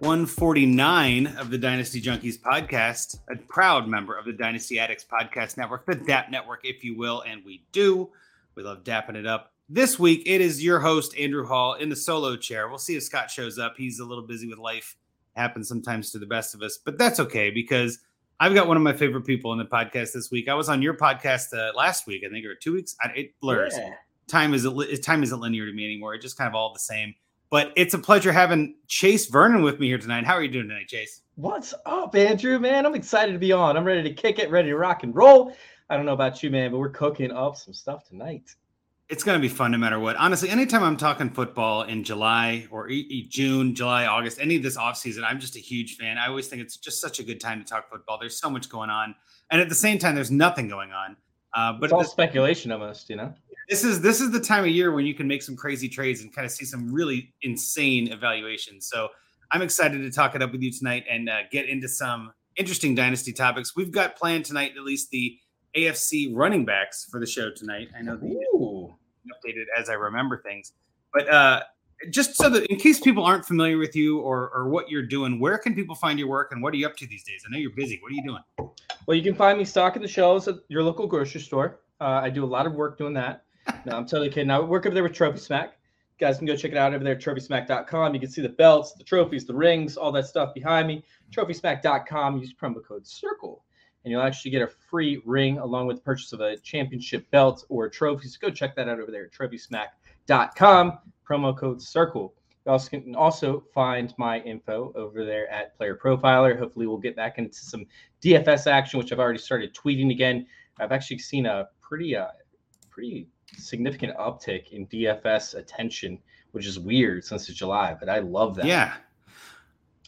149 of the Dynasty Junkies podcast, a proud member of the Dynasty Addicts podcast network, the DAP network, if you will. And we do. We love dapping it up. This week, it is your host, Andrew Hall, in the solo chair. We'll see if Scott shows up. He's a little busy with life. Happens sometimes to the best of us, but that's okay because I've got one of my favorite people in the podcast this week. I was on your podcast uh, last week, I think, or two weeks. It blurs. Yeah. Time isn't time isn't linear to me anymore. It's just kind of all the same. But it's a pleasure having Chase Vernon with me here tonight. How are you doing tonight, Chase? What's up, Andrew? Man, I'm excited to be on. I'm ready to kick it, ready to rock and roll. I don't know about you, man, but we're cooking up some stuff tonight. It's going to be fun no matter what. Honestly, anytime I'm talking football in July or June, July, August, any of this offseason, I'm just a huge fan. I always think it's just such a good time to talk football. There's so much going on. And at the same time, there's nothing going on. Uh, but It's all this, speculation almost, you know? This is this is the time of year when you can make some crazy trades and kind of see some really insane evaluations. So I'm excited to talk it up with you tonight and uh, get into some interesting dynasty topics. We've got planned tonight at least the AFC running backs for the show tonight. I know the Ooh. updated as I remember things. But uh, just so that in case people aren't familiar with you or, or what you're doing, where can people find your work and what are you up to these days? I know you're busy. What are you doing? Well, you can find me stocking the shelves at your local grocery store. Uh, I do a lot of work doing that. No, I'm totally kidding. I work over there with Trophy Smack. You guys can go check it out over there at trophysmack.com. You can see the belts, the trophies, the rings, all that stuff behind me. Trophysmack.com. Use promo code CIRCLE, and you'll actually get a free ring along with the purchase of a championship belt or trophies. go check that out over there at trophysmack.com. Promo code CIRCLE. You also can also find my info over there at Player Profiler. Hopefully, we'll get back into some DFS action, which I've already started tweeting again. I've actually seen a pretty, uh, pretty significant uptick in DFS attention, which is weird since it's July, but I love that. Yeah.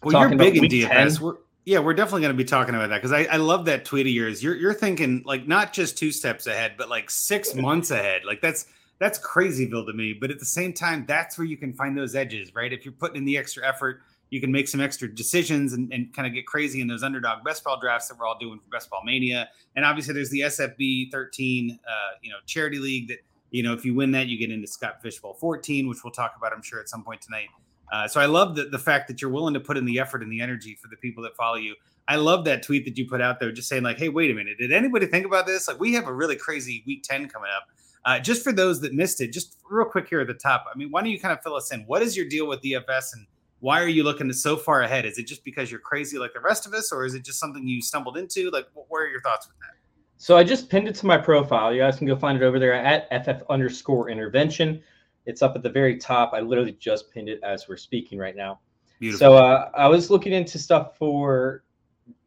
Well, Talking you're big in about DFS. 10. We're, yeah, we're definitely going to be talking about that because I, I love that tweet of yours. You're you're thinking like not just two steps ahead, but like six months ahead. Like that's that's crazyville to me. But at the same time, that's where you can find those edges, right? If you're putting in the extra effort, you can make some extra decisions and, and kind of get crazy in those underdog best ball drafts that we're all doing for Best Ball Mania. And obviously, there's the SFB 13, uh, you know, charity league that you know if you win that, you get into Scott Fishbowl 14, which we'll talk about, I'm sure, at some point tonight. Uh, so I love the, the fact that you're willing to put in the effort and the energy for the people that follow you. I love that tweet that you put out there, just saying like, "Hey, wait a minute, did anybody think about this? Like, we have a really crazy week 10 coming up." Uh, just for those that missed it, just real quick here at the top. I mean, why don't you kind of fill us in? What is your deal with DFS and why are you looking so far ahead? Is it just because you're crazy like the rest of us, or is it just something you stumbled into? Like, what, what are your thoughts with that? So I just pinned it to my profile. You guys can go find it over there at FF underscore intervention. It's up at the very top. I literally just pinned it as we're speaking right now. Beautiful. So uh, I was looking into stuff for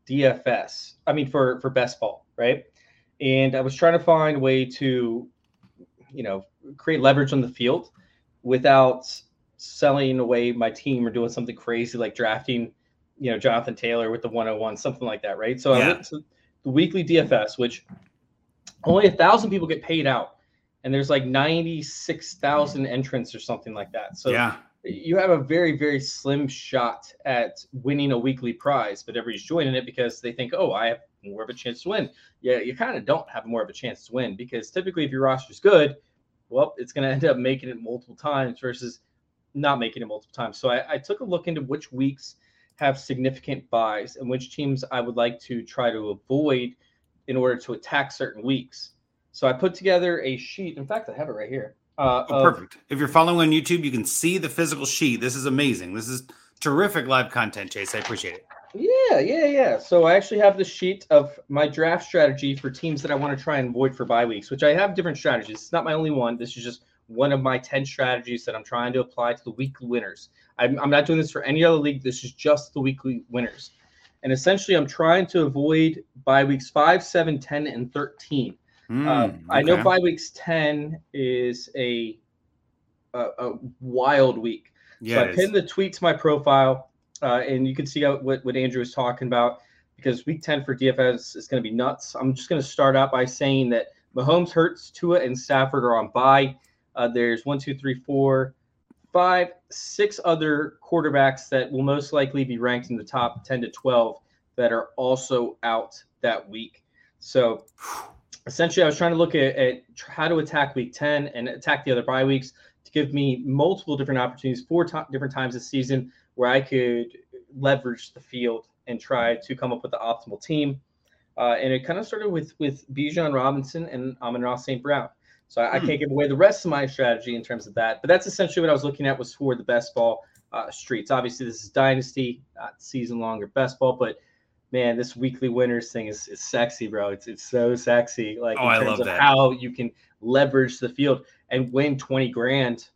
DFS. I mean for for best ball, right? And I was trying to find a way to, you know, create leverage on the field without selling away my team or doing something crazy like drafting, you know, Jonathan Taylor with the 101, something like that, right? So I went to the weekly DFS, which only a thousand people get paid out, and there's like 96,000 entrants or something like that. So yeah, you have a very very slim shot at winning a weekly prize but everybody's joining it because they think oh i have more of a chance to win. Yeah you kind of don't have more of a chance to win because typically if your roster's good well it's going to end up making it multiple times versus not making it multiple times. So I, I took a look into which weeks have significant buys and which teams i would like to try to avoid in order to attack certain weeks so i put together a sheet in fact i have it right here uh, oh, of- perfect. If you're following on YouTube, you can see the physical sheet. This is amazing. This is terrific live content, Chase. I appreciate it. Yeah, yeah, yeah. So I actually have the sheet of my draft strategy for teams that I want to try and avoid for bye weeks, which I have different strategies. It's not my only one. This is just one of my 10 strategies that I'm trying to apply to the weekly winners. I'm, I'm not doing this for any other league. This is just the weekly winners. And essentially, I'm trying to avoid bye weeks 5, 7, 10, and 13. Mm, uh, I know bye weeks 10 is a, a, a wild week. Yeah, so I pinned the tweet to my profile, uh, and you can see what, what Andrew was talking about because week 10 for DFS is going to be nuts. I'm just going to start out by saying that Mahomes, Hurts, Tua, and Stafford are on bye. Uh, there's one, two, three, four, five, six other quarterbacks that will most likely be ranked in the top 10 to 12 that are also out that week. So essentially, I was trying to look at, at how to attack week 10 and attack the other bye weeks to give me multiple different opportunities, four different times this season where I could leverage the field and try to come up with the optimal team. Uh, and it kind of started with with Bijan Robinson and Amon-Ra St. Brown. So I, I, hmm. can't give away the rest of my strategy in terms of that. But that's essentially what I was looking at was for the best ball uh, streets. Obviously, this is dynasty, not season long or best ball, but man, this weekly winners thing is, is sexy, bro. It's it's so sexy. Like oh, in terms of that. how you can leverage the field and win 20 grand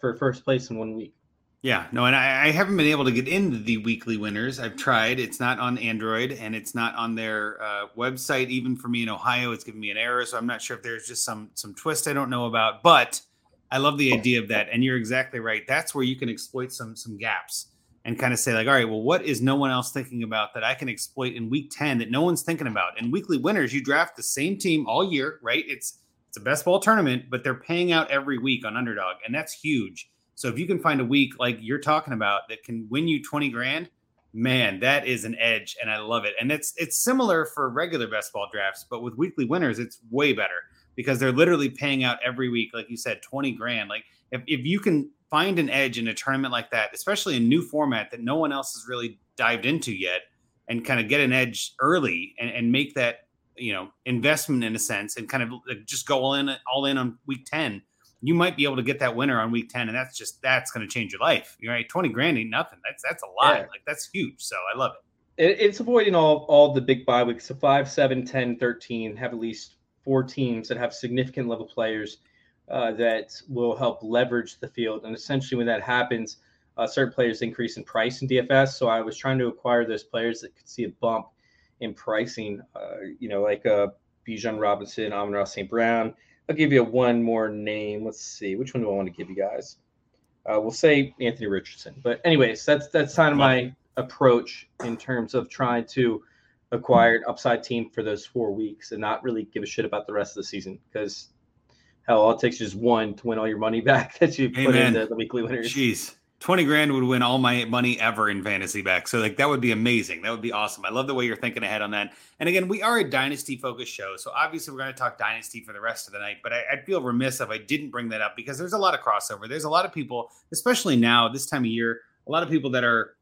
for first place in one week. Yeah, no, and I, I, haven't been able to get into the weekly winners. I've tried. It's not on Android and it's not on their uh, website. Even for me in Ohio, it's giving me an error. So I'm not sure if there's just some some twist I don't know about. But I love the idea of that, and you're exactly right. That's where you can exploit some some gaps and kind of say like, all right, well, what is no one else thinking about that I can exploit in week ten that no one's thinking about? And weekly winners, you draft the same team all year, right? It's it's a best ball tournament, but they're paying out every week on underdog, and that's huge so if you can find a week like you're talking about that can win you 20 grand, man, that is an edge and I love it. And it's it's similar for regular best ball drafts, but with weekly winners, it's way better because they're literally paying out every week, like you said, 20 grand. Like if, if you can find an edge in a tournament like that, especially a new format that no one else has really dived into yet, and kind of get an edge early and, and make that you know investment in a sense and kind of just go all in all in on week 10 you might be able to get that winner on week 10 and that's just that's going to change your life you're right 20 grand ain't nothing that's that's a lot yeah. like that's huge so i love it. it. it's avoiding all all the big bye weeks so 5 7 10 13 have at least four teams that have significant level players uh, that will help leverage the field and essentially when that happens uh, certain players increase in price in dfs so i was trying to acquire those players that could see a bump in pricing uh, you know like uh Bijan Robinson, Amon-Ra St. Brown, I'll give you one more name. Let's see. Which one do I want to give you guys? Uh, we'll say Anthony Richardson. But anyways, that's that's kind of my approach in terms of trying to acquire an upside team for those four weeks and not really give a shit about the rest of the season because hell, all it takes is one to win all your money back that you put into the weekly winners. Jeez. 20 grand would win all my money ever in fantasy back. So like that would be amazing. That would be awesome. I love the way you're thinking ahead on that. And again, we are a dynasty focused show. So obviously we're going to talk dynasty for the rest of the night, but I, would feel remiss if I didn't bring that up because there's a lot of crossover. There's a lot of people, especially now, this time of year, a lot of people that are,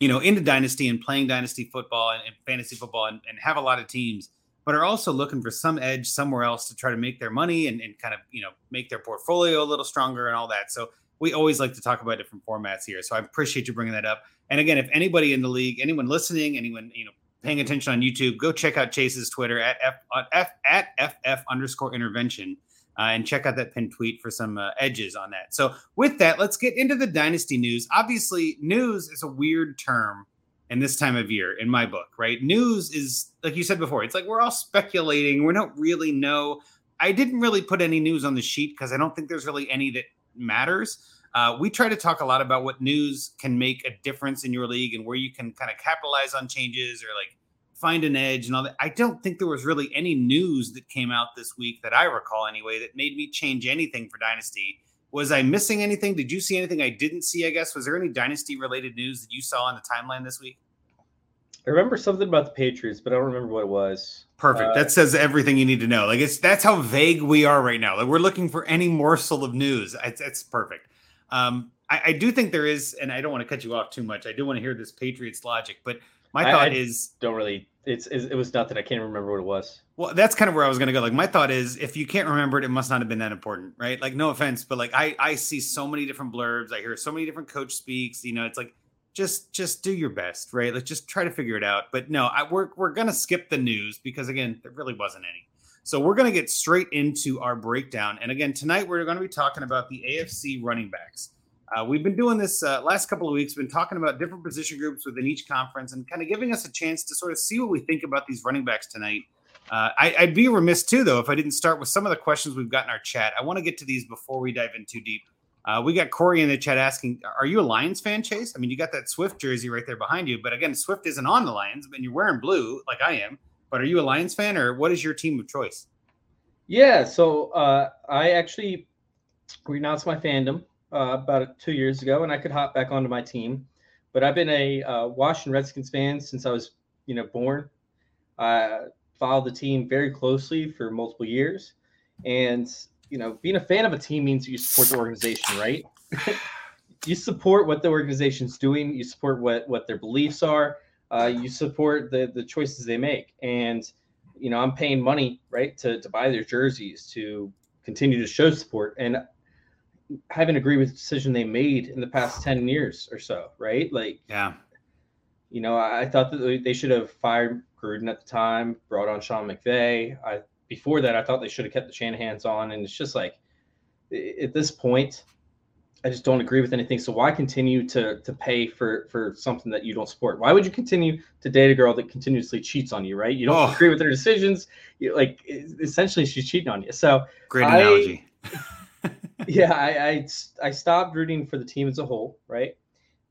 you know, into dynasty and playing dynasty football and, and fantasy football and, and, have a lot of teams, but are also looking for some edge somewhere else to try to make their money and, and kind of, you know, make their portfolio a little stronger and all that. So we always like to talk about different formats here. So I appreciate you bringing that up. And again, if anybody in the league, anyone listening, anyone you know paying attention on YouTube, go check out Chase's Twitter at f, f at ff underscore intervention. Uh, and check out that pinned tweet for some uh, edges on that. So, with that, let's get into the dynasty news. Obviously, news is a weird term in this time of year in my book, right? News is, like you said before, it's like we're all speculating. We don't really know. I didn't really put any news on the sheet because I don't think there's really any that matters. Uh, we try to talk a lot about what news can make a difference in your league and where you can kind of capitalize on changes or like find an edge and all that. I don't think there was really any news that came out this week that I recall anyway that made me change anything for Dynasty. Was I missing anything? Did you see anything I didn't see? I guess was there any Dynasty related news that you saw on the timeline this week? I remember something about the Patriots, but I don't remember what it was. Perfect. Uh, that says everything you need to know. Like it's that's how vague we are right now. Like we're looking for any morsel of news. It's, it's perfect. Um, I, I, do think there is, and I don't want to cut you off too much. I do want to hear this Patriots logic, but my thought I, I is don't really. It's, it's, it was nothing. I can't remember what it was. Well, that's kind of where I was going to go. Like my thought is, if you can't remember it, it must not have been that important, right? Like no offense, but like I I see so many different blurbs. I hear so many different coach speaks. You know, it's like just just do your best, right? Like just try to figure it out. But no, I, we're we're gonna skip the news because again, there really wasn't any. So we're gonna get straight into our breakdown. And again, tonight we're to be talking about the AFC running backs. Uh, we've been doing this uh, last couple of weeks, been talking about different position groups within each conference and kind of giving us a chance to sort of see what we think about these running backs tonight. Uh, I, would be remiss too, though, if I didn't start with some of the questions we've got in our chat. I want to get to these before we dive in too deep. Uh, we got Corey in the chat asking, "Are you a Lions fan, Chase? I mean, you got that Swift jersey right there behind you, but again, Swift isn't on the Lions, and you're wearing blue like I am. But are you a Lions fan, or what is your team of choice?" Yeah, so uh, I actually renounced my fandom uh, about two years ago, and I could hop back onto my team. But I've been a uh, Washington Redskins fan since I was, you know, born. I followed the team very closely for multiple years, and you know, being a fan of a team means you support the organization, right? you support what the organization's doing. You support what what their beliefs are. Uh, you support the the choices they make, and you know, I'm paying money, right, to to buy their jerseys to continue to show support. And haven't agreed with the decision they made in the past 10 years or so, right? Like, yeah, you know, I thought that they should have fired Gruden at the time, brought on Sean McVay. I before that, I thought they should have kept the Shanahan's on, and it's just like at this point, I just don't agree with anything. So why continue to to pay for for something that you don't support? Why would you continue to date a girl that continuously cheats on you? Right? You don't oh. agree with their decisions. You, like essentially, she's cheating on you. So great analogy. I, yeah, I, I I stopped rooting for the team as a whole, right?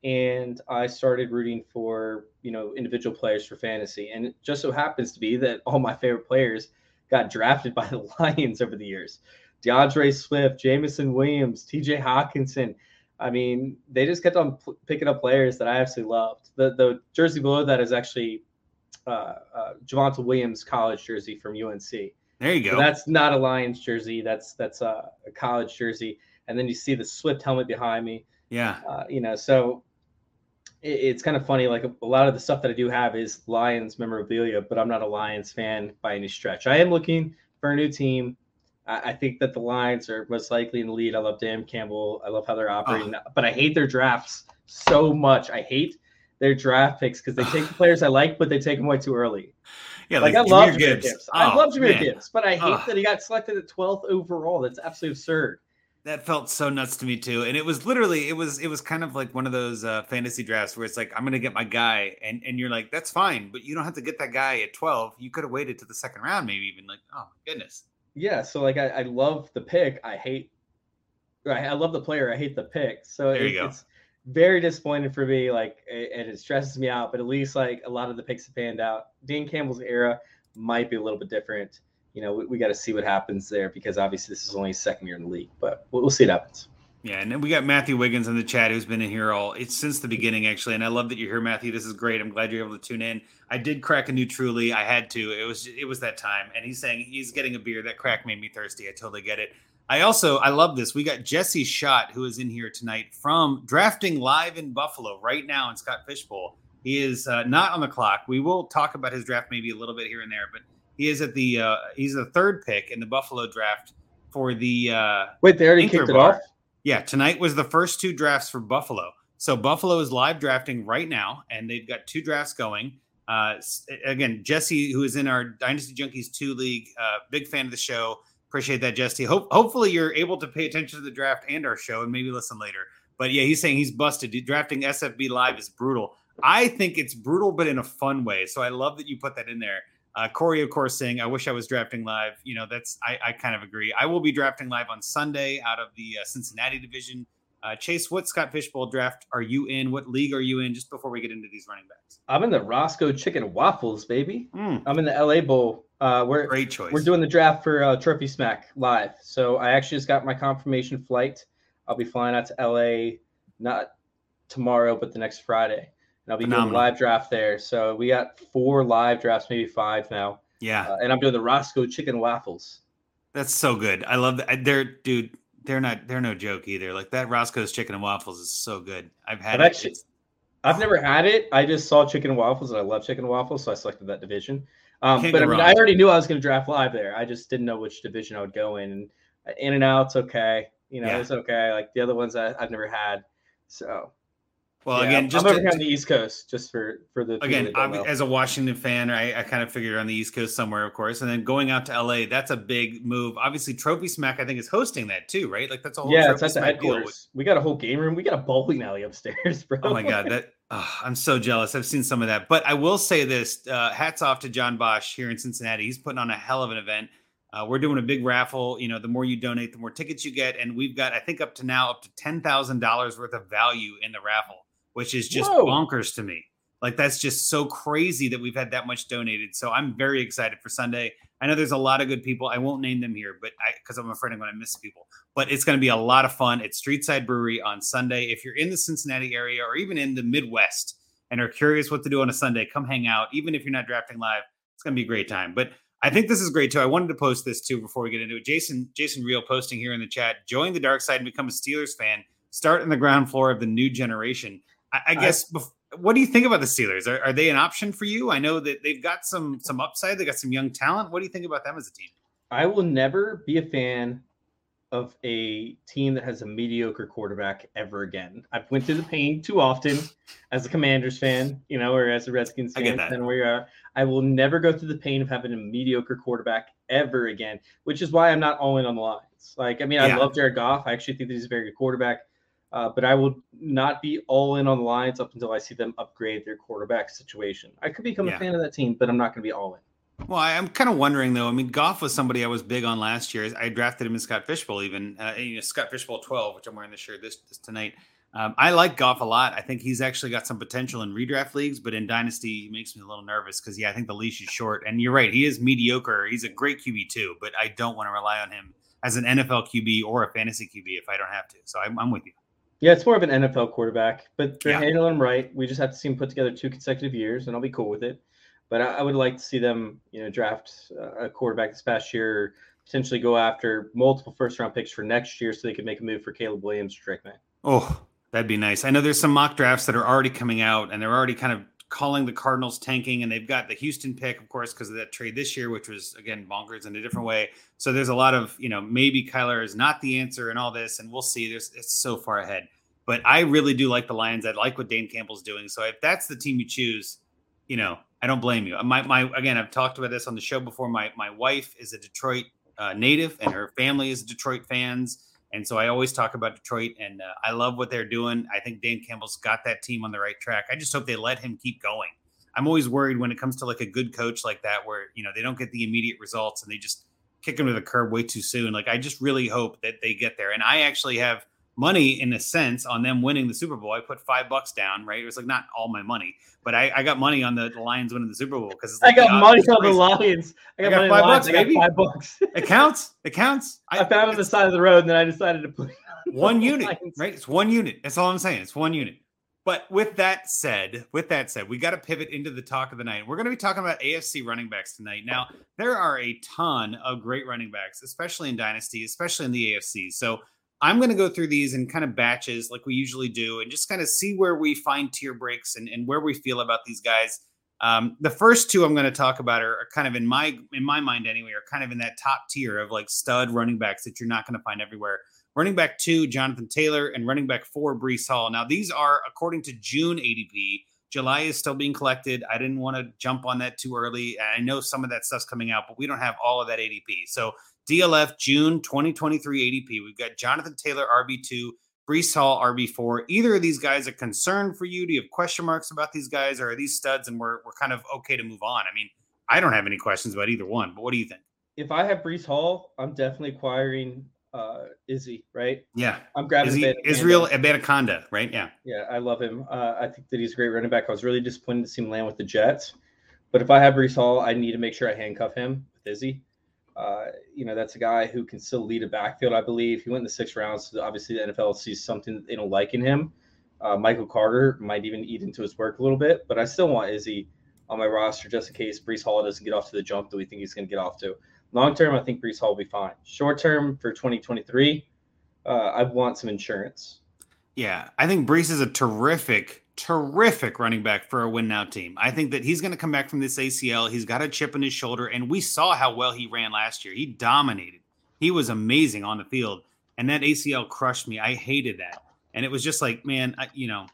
And I started rooting for you know individual players for fantasy, and it just so happens to be that all my favorite players got drafted by the Lions over the years. D'Andre Swift, Jameson Williams, T.J. Hockenson. I mean, they just kept on p- picking up players that I absolutely loved. The the jersey below that is actually uh, uh, Williams college jersey from UNC. There you go. So that's not a Lions jersey. That's that's a, a, college jersey. And then you see the Swift helmet behind me. Yeah. Uh, you know, so it's kind of funny. Like a, lot of the stuff that I do have is Lions memorabilia, but I'm not a Lions fan by any stretch. I am looking for a new team. I, I think that the Lions are most likely in the lead. I love Dan Campbell. I love how they're operating, oh. but I hate their drafts so much. I hate their draft picks because they take the players I like, but they take them way too early. Yeah, like, like I love Jahmyr Gibbs. Gibbs. Oh, I love Jahmyr man. Gibbs, but I hate oh. that he got selected at 12th overall. That's absolutely absurd. That felt so nuts to me too, and it was literally it was it was kind of like one of those uh, fantasy drafts where it's like I'm gonna get my guy, and and you're like that's fine, but you don't have to get that guy at 12. You could have waited to the second round, maybe even like oh my goodness. Yeah, so like I, I love the pick. I hate. I love the player. I hate the pick. So it, it's very disappointing for me. Like, and it stresses me out. But at least like a lot of the picks have panned out. Dan Campbell's era might be a little bit different. You know, we, we got to see what happens there because obviously this is only his second year in the league. But we'll, we'll see what happens. Yeah, and then we got Matthew Wiggins in the chat who's been in here all it's since the beginning actually, and I love that you're here, Matthew. This is great. I'm glad you're able to tune in. I did crack a new Truly. I had to. It was it was that time, and he's saying he's getting a beer. That crack made me thirsty. I totally get it. I also I love this. We got Jesse Schott who is in here tonight from drafting live in Buffalo right now in Scott Fishbowl. He is uh, not on the clock. We will talk about his draft maybe a little bit here and there, but he is at the uh, he's the third pick in the Buffalo draft for the uh, wait. They already kicked it off. Yeah, tonight was the first two drafts for Buffalo. So Buffalo is live drafting right now, and they've got two drafts going. Uh, again, Jesse, who is in our Dynasty Junkies two league, uh, big fan of the show Appreciate that, Jesse. Hope hopefully you're able to pay attention to the draft and our show and maybe listen later. But yeah, he's saying he's busted. Drafting SFB live is brutal. I think it's brutal, but in a fun way. So I love that you put that in there. Uh, Corey, of course, saying, "I wish I was drafting live." You know, that's I, I kind of agree. I will be drafting live on Sunday out of the uh, Cincinnati division. Uh, Chase, what Scott Fishbowl draft are you in? What league are you in? Just before we get into these running backs, I'm in the Roscoe Chicken Waffles, baby. Mm. I'm in the LA Bowl uh, we're great choice. We're doing the draft for uh, Trophy Smack live. So I actually just got my confirmation flight. I'll be flying out to LA not tomorrow, but the next Friday, and I'll be Phenomenal. doing live draft there. So we got four live drafts, maybe five now. Yeah, uh, and I'm doing the Roscoe Chicken Waffles. That's so good. I love that. They're dude. They're not. They're no joke either. Like that Roscoe's Chicken and Waffles is so good. I've had I've it. Actually, I've never had it. I just saw chicken and waffles, and I love chicken and waffles, so I selected that division. Um, but I mean, I already knew I was going to draft live there. I just didn't know which division I would go in. And in and out's okay. You know, yeah. it's okay. Like the other ones I, I've never had. So Well, Yeah, again, just I'm over to- here on the East Coast, just for for the again that don't obvi- know. as a washington fan I, I kind of figured on the east coast somewhere of course and then going out to la that's a big move. Obviously trophy smack i think is hosting that too right? Like that's a whole yeah, Trophy at the headquarters. We got a whole game room. We got a bowling alley upstairs, bro. oh my god that oh, i'm so jealous. I've seen some of that. But i will say this uh, hats off to john bosch here in cincinnati. He's putting on a hell of an event. Uh, we're doing a big raffle. You know the more you donate the more tickets you get. And we've got i think up to now up to $10000 worth of value in the raffle which is just Whoa. bonkers to me Like that's just so crazy that we've had that much donated. So I'm very excited for Sunday. I know there's a lot of good people. I won't name them here, but I because I'm afraid I'm going to miss people. But it's going to be a lot of fun at Streetside Brewery on Sunday. If you're in the Cincinnati area or even in the Midwest and are curious what to do on a Sunday, come hang out. Even if you're not drafting live, it's going to be a great time. But I think this is great too. I wanted to post this too before we get into it. Jason Jason Real posting here in the chat: join the dark side and become a Steelers fan. Start in the ground floor of the new generation. I, I guess. bef- what do you think about the Steelers? Are, are they an option for you? I know that they've got some some upside. They got some young talent. What do you think about them as a team? I will never be a fan of a team that has a mediocre quarterback ever again. I've went through the pain too often as a Commanders fan, you know, or as a Redskins fan. that. And we are. I will never go through the pain of having a mediocre quarterback ever again, which is why I'm not all in on the Lions. Like, I mean, I love Jared Goff. I actually think that he's a very good quarterback. Uh, but I will not be all in on the Lions up until I see them upgrade their quarterback situation. I could become Yeah. a fan of that team, but I'm not going to be all in. Well, I, I'm kind of wondering though. I mean, Goff was somebody I was big on last year. I drafted him in Scott Fishbowl, even uh, you know, Scott Fishbowl 12, which I'm wearing this shirt this, this tonight. Um, I like Goff a lot. I think he's actually got some potential in redraft leagues, but in dynasty, he makes me a little nervous because yeah, I think the leash is short. And you're right, he is mediocre. He's a great QB too, but I don't want to rely on him as an NFL QB or a fantasy QB if I don't have to. So I'm, I'm with you. Yeah, it's more of an NFL quarterback, but they're Yeah. handling him right. We just have to see him put together two consecutive years, and I'll be cool with it. But I, I would like to see them, you know, draft a quarterback this past year, potentially go after multiple first round picks for next year, so they could make a move for Caleb Williams, or Drake Maye. Oh, that'd be nice. I know there's some mock drafts that are already coming out, and they're already kind of calling the Cardinals tanking, and they've got the Houston pick, of course, because of that trade this year, which was again bonkers in a different way. So there's a lot of you know maybe Kyler is not the answer and all this, and we'll see. There's it's so far ahead, but I really do like the Lions. I like what Dan Campbell's doing. So if that's the team you choose, you know I don't blame you. My my again, I've talked about this on the show before. My my wife is a Detroit uh, native, and her family is Detroit fans. And so I always talk about Detroit, and uh, I love what they're doing. I think Dan Campbell's got that team on the right track. I just hope they let him keep going. I'm always worried when it comes to like a good coach like that, where you know they don't get the immediate results and they just kick him to the curb way too soon. Like I just really hope that they get there. And I actually have money in a sense on them winning the Super Bowl. I put five bucks down, right? It was like not all my money, but I, I got money on the, the Lions winning the Super Bowl because I got money on the Lions. I got, I got money five on the Lions. bucks, I got baby. five bucks. It counts. It counts. I found it on the side of the road, and then I decided to put one unit, Lions. right? It's one unit. That's all I'm saying. It's one unit. But with that said, with that said, we got to pivot into the talk of the night. We're going to be talking about AFC running backs tonight. Now, there are a ton of great running backs, especially in Dynasty, especially in the AFC. So I'm going to go through these in kind of batches like we usually do and just kind of see where we find tier breaks and, and where we feel about these guys. Um, the first two I'm going to talk about are, are kind of in my in my mind anyway, are kind of in that top tier of like stud running backs that you're not going to find everywhere. Running back two, Jonathan Taylor, and running back four, Breece Hall. Now, these are according to June ADP. July is still being collected. I didn't want to jump on that too early. I know some of that stuff's coming out, but we don't have all of that ADP. So DLF June 2023 ADP. We've got Jonathan Taylor RB2, Breece Hall RB4. Either of these guys a concern for you? Do you have question marks about these guys, or are these studs and we're we're kind of okay to move on? I mean, I don't have any questions about either one, but what do you think? If I have Breece Hall, I'm definitely acquiring uh, Izzy. Right? Yeah, I'm grabbing Van- Israel Abanikanda, right? Yeah. Yeah, I love him. Uh, I think that he's a great running back. I was really disappointed to see him land with the Jets. But if I have Breece Hall, I need to make sure I handcuff him with Izzy. Uh, you know, that's a guy who can still lead a backfield, I believe. He went in the sixth round, so obviously the NFL sees something they don't like in him. Uh, Michael Carter might even eat into his work a little bit, but I still want Izzy on my roster just in case Breece Hall doesn't get off to the jump that we think he's going to get off to. Long term, I think Breece Hall will be fine. Short term for 2023, uh, I want some insurance. Yeah, I think Brees is a terrific, terrific running back for a win now team. I think that he's going to come back from this ACL. He's got a chip in his shoulder, and we saw how well he ran last year. He dominated. He was amazing on the field, and that ACL crushed me. I hated that, and it was just like, man, I, you know,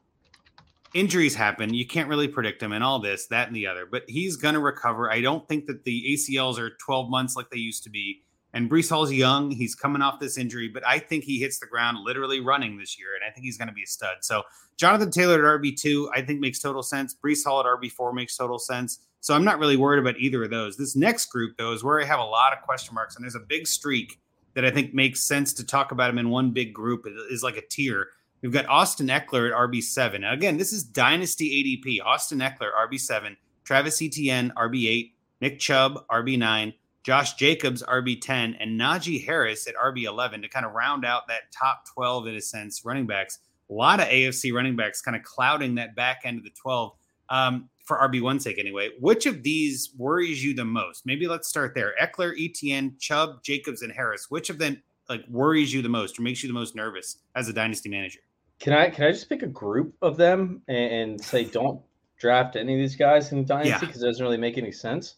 injuries happen. You can't really predict them, and all this, that, and the other, but he's going to recover. I don't think that the ACLs are 12 months like they used to be. And Breece Hall's young. He's coming off this injury, but I think he hits the ground literally running this year. And I think he's going to be a stud. So Jonathan Taylor at RB2, I think makes total sense. Breece Hall at RB4 makes total sense. So I'm not really worried about either of those. This next group, though, is where I have a lot of question marks. And there's a big streak that I think makes sense to talk about him in one big group. It is like a tier. We've got Austin Ekeler at RB7. Now, again, this is Dynasty ADP. Austin Ekeler, RB7. Travis Etienne, RB8. Nick Chubb, RB9. Josh Jacobs, RB10. And Najee Harris at RB11 to kind of round out that top 12, in a sense, running backs. A lot of AFC running backs kind of clouding that back end of the 12 um, for RB1 sake, anyway. Which of these worries you the most? Maybe let's start there. Ekeler, Etienne, Chubb, Jacobs, and Harris. Which of them like worries you the most or makes you the most nervous as a dynasty manager? Can I can I just pick a group of them and, and say don't draft any of these guys in dynasty because yeah. it doesn't really make any sense?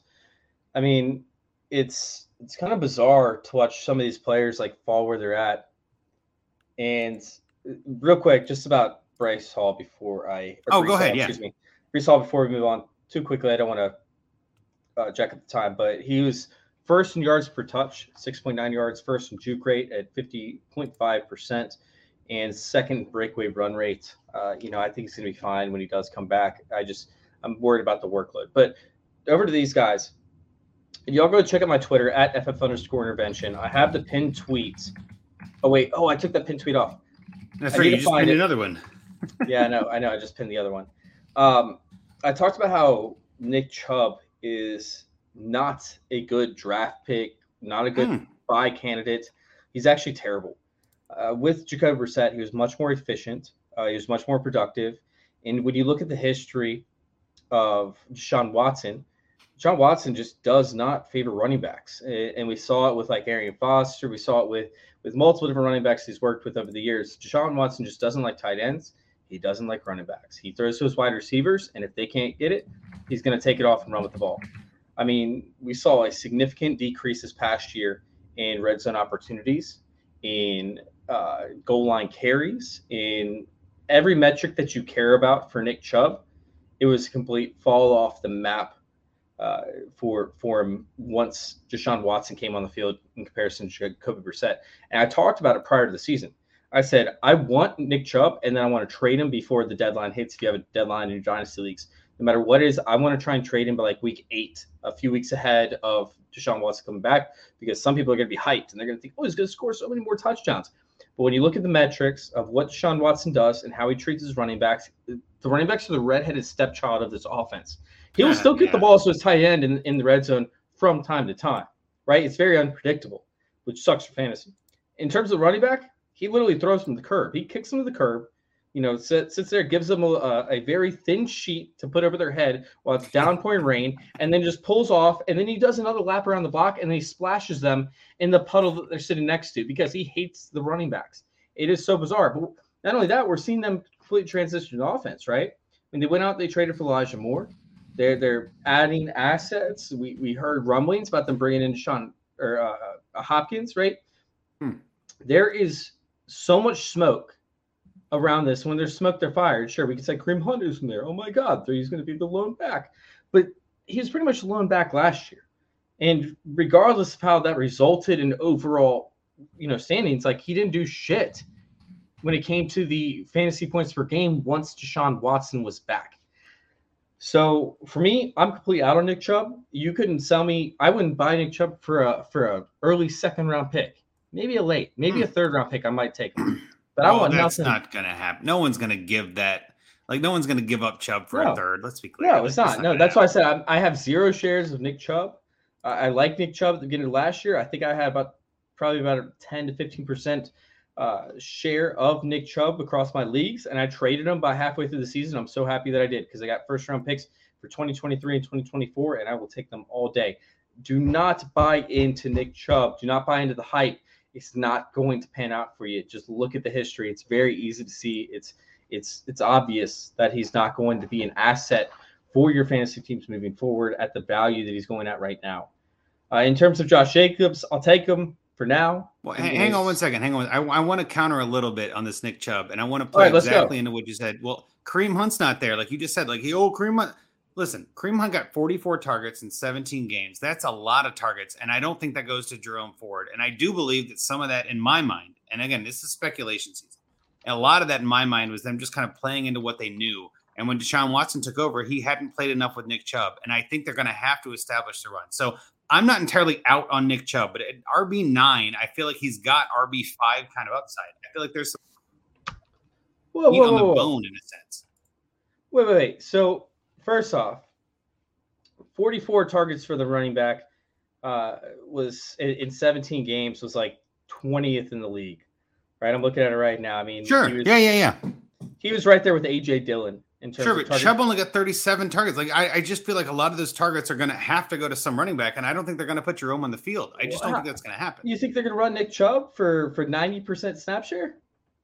I mean, it's it's kind of bizarre to watch some of these players like fall where they're at. And uh, real quick, just about Bryce Hall before I oh Breece go ahead, Hall, yeah. Excuse me, Bryce Hall before we move on too quickly. I don't want to uh, check at the time, but he was first in yards per touch, 6.9 yards, first in juke rate at 50.5 percent and second breakaway run rate. Uh, you know, I think he's going to be fine when he does come back. I just I'm worried about the workload. But over to these guys. Y'all go check out my Twitter at ff underscore intervention. I have the pinned tweet. Oh wait, oh I took that pinned tweet off. That's I right. You just pinned it. another one. yeah, I know. I know. I just pinned the other one. Um, I talked about how Nick Chubb is not a good draft pick, not a good hmm. buy candidate. He's actually terrible uh, with Jacoby Brissett, he was much more efficient. Uh, he was much more productive. And when you look at the history of Deshaun Watson, Deshaun Watson just does not favor running backs. And we saw it with like Arian Foster. We saw it with with multiple different running backs he's worked with over the years. Deshaun Watson just doesn't like tight ends. He doesn't like running backs. He throws to his wide receivers, and if they can't get it, he's going to take it off and run with the ball. I mean, we saw a significant decrease this past year in red zone opportunities, in uh, goal line carries, in every metric that you care about for Nick Chubb, it was a complete fall off the map uh, for for him once Deshaun Watson came on the field in comparison to Jacoby Brissett. And I talked about it prior to the season. I said I want Nick Chubb, and then I want to trade him before the deadline hits. If you have a deadline in your dynasty leagues, no matter what is, I want to try and trade him by like week eight, a few weeks ahead of Deshaun Watson coming back, because some people are going to be hyped and they're going to think, oh, he's going to score so many more touchdowns. But when you look at the metrics of what Sean Watson does and how he treats his running backs, the running backs are the redheaded stepchild of this offense. He will still get yeah. the ball to his tight end in, in the red zone from time to time, right? It's very unpredictable, which sucks for fantasy. In terms of running back, he literally throws from the curb. He kicks them to the curb, you know, sits, sits there, gives them a, a, very thin sheet to put over their head while it's downpouring rain, and then just pulls off. And then he does another lap around the block and then he splashes them in the puddle that they're sitting next to because he hates the running backs. It is so bizarre. But not only that, we're seeing them completely transition to offense, right? When they went out, they traded for Elijah Moore. They're they're adding assets. We we heard rumblings about them bringing in Sean or uh, uh, Hopkins, right? Hmm. There is so much smoke around this. When there's smoke, they're fired. Sure, we could say Kareem Hunt is in there. Oh my God, he's going to be the lone back. But he was pretty much the lone back last year. And regardless of how that resulted in overall, you know, standings, like he didn't do shit when it came to the fantasy points per game once Deshaun Watson was back. So for me, I'm completely out on Nick Chubb. You couldn't sell me. I wouldn't buy Nick Chubb for a for a early second round pick, maybe a late, maybe a hmm. third round pick. I might take him. But well, I want that's nothing. not going to happen. No one's going to give that. Like no one's to give up Chubb for no. a third. Let's be clear. No, it's not. No, that's happen. why I said I'm, i have zero shares of Nick Chubb. I, I like Nick Chubb at the beginning of last year. I think I had about probably about 10 to 15 percent uh, share of Nick Chubb across my leagues, and I traded him by halfway through the season. I'm so happy that I did because I got first round picks for 2023 and 2024, and I will take them all day. Do not buy into Nick Chubb. Do not buy into the hype it's not going to pan out for you. Just look at the history. It's very easy to see. It's it's it's obvious that he's not going to be an asset for your fantasy teams moving forward at the value that he's going at right now. Uh, in terms of Josh Jacobs, I'll take him. For now. Well, hang, hang on one second. Hang on. I, I want to counter a little bit on this Nick Chubb, and I want to play right, exactly into what you said. Well, Kareem Hunt's not there, like you just said. Like he, oh, Kareem Hunt. Listen, Kareem Hunt got 44 targets in 17 games. That's a lot of targets, and I don't think that goes to Jerome Ford. And I do believe that some of that, in my mind, and again, this is speculation season. And a lot of that, in my mind, was them just kind of playing into what they knew. And when Deshaun Watson took over, he hadn't played enough with Nick Chubb, and I think they're going to have to establish the run. So I'm not entirely out on Nick Chubb, but at RB nine, I feel like he's got RB five kind of upside. I feel like there's some whoa, whoa, on the whoa, bone in a sense. Wait, wait, wait. So first off, 44 targets for the running back uh, was in 17 games was like 20th in the league. Right, I'm looking at it right now. I mean, sure, was, yeah, yeah, yeah. He was right there with AJ Dillon in terms sure, but Chubb only got 37 targets. Like I, I, just feel like a lot of those targets are going to have to go to some running back, and I don't think they're going to put Jerome on the field. I just don't think that's going to happen. You think they're going to run Nick Chubb for for 90% snap share?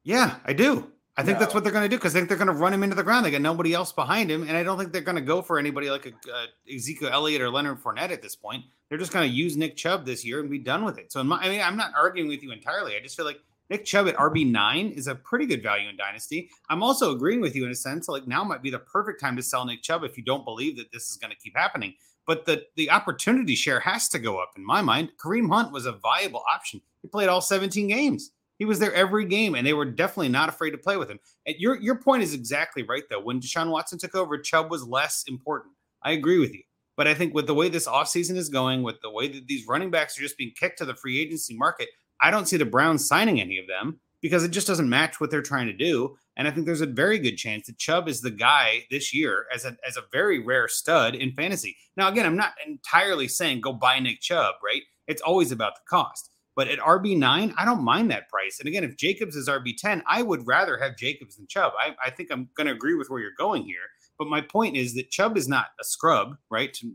Yeah, I do. I think no. that's what they're going to do because I think they're going to run him into the ground. They got nobody else behind him, and I don't think they're going to go for anybody like a, uh, Ezekiel Elliott or Leonard Fournette at this point. They're just going to use Nick Chubb this year and be done with it. So, my, I mean, I'm not arguing with you entirely. I just feel like Nick Chubb at RB9 is a pretty good value in Dynasty. I'm also agreeing with you in a sense. Like now might be the perfect time to sell Nick Chubb if you don't believe that this is going to keep happening. But the, the opportunity share has to go up in my mind. Kareem Hunt was a viable option. He played all 17 games. He was there every game, and they were definitely not afraid to play with him. And your your point is exactly right, though. When Deshaun Watson took over, Chubb was less important. I agree with you. But I think with the way this offseason is going, with the way that these running backs are just being kicked to the free agency market, I don't see the Browns signing any of them because it just doesn't match what they're trying to do. And I think there's a very good chance that Chubb is the guy this year as a as a very rare stud in fantasy. Now, again, I'm not entirely saying go buy Nick Chubb, right? It's always about the cost. But at RB9, I don't mind that price. And again, if Jacobs is RB10, I would rather have Jacobs than Chubb. I, I think I'm going to agree with where you're going here. But my point is that Chubb is not a scrub, right? To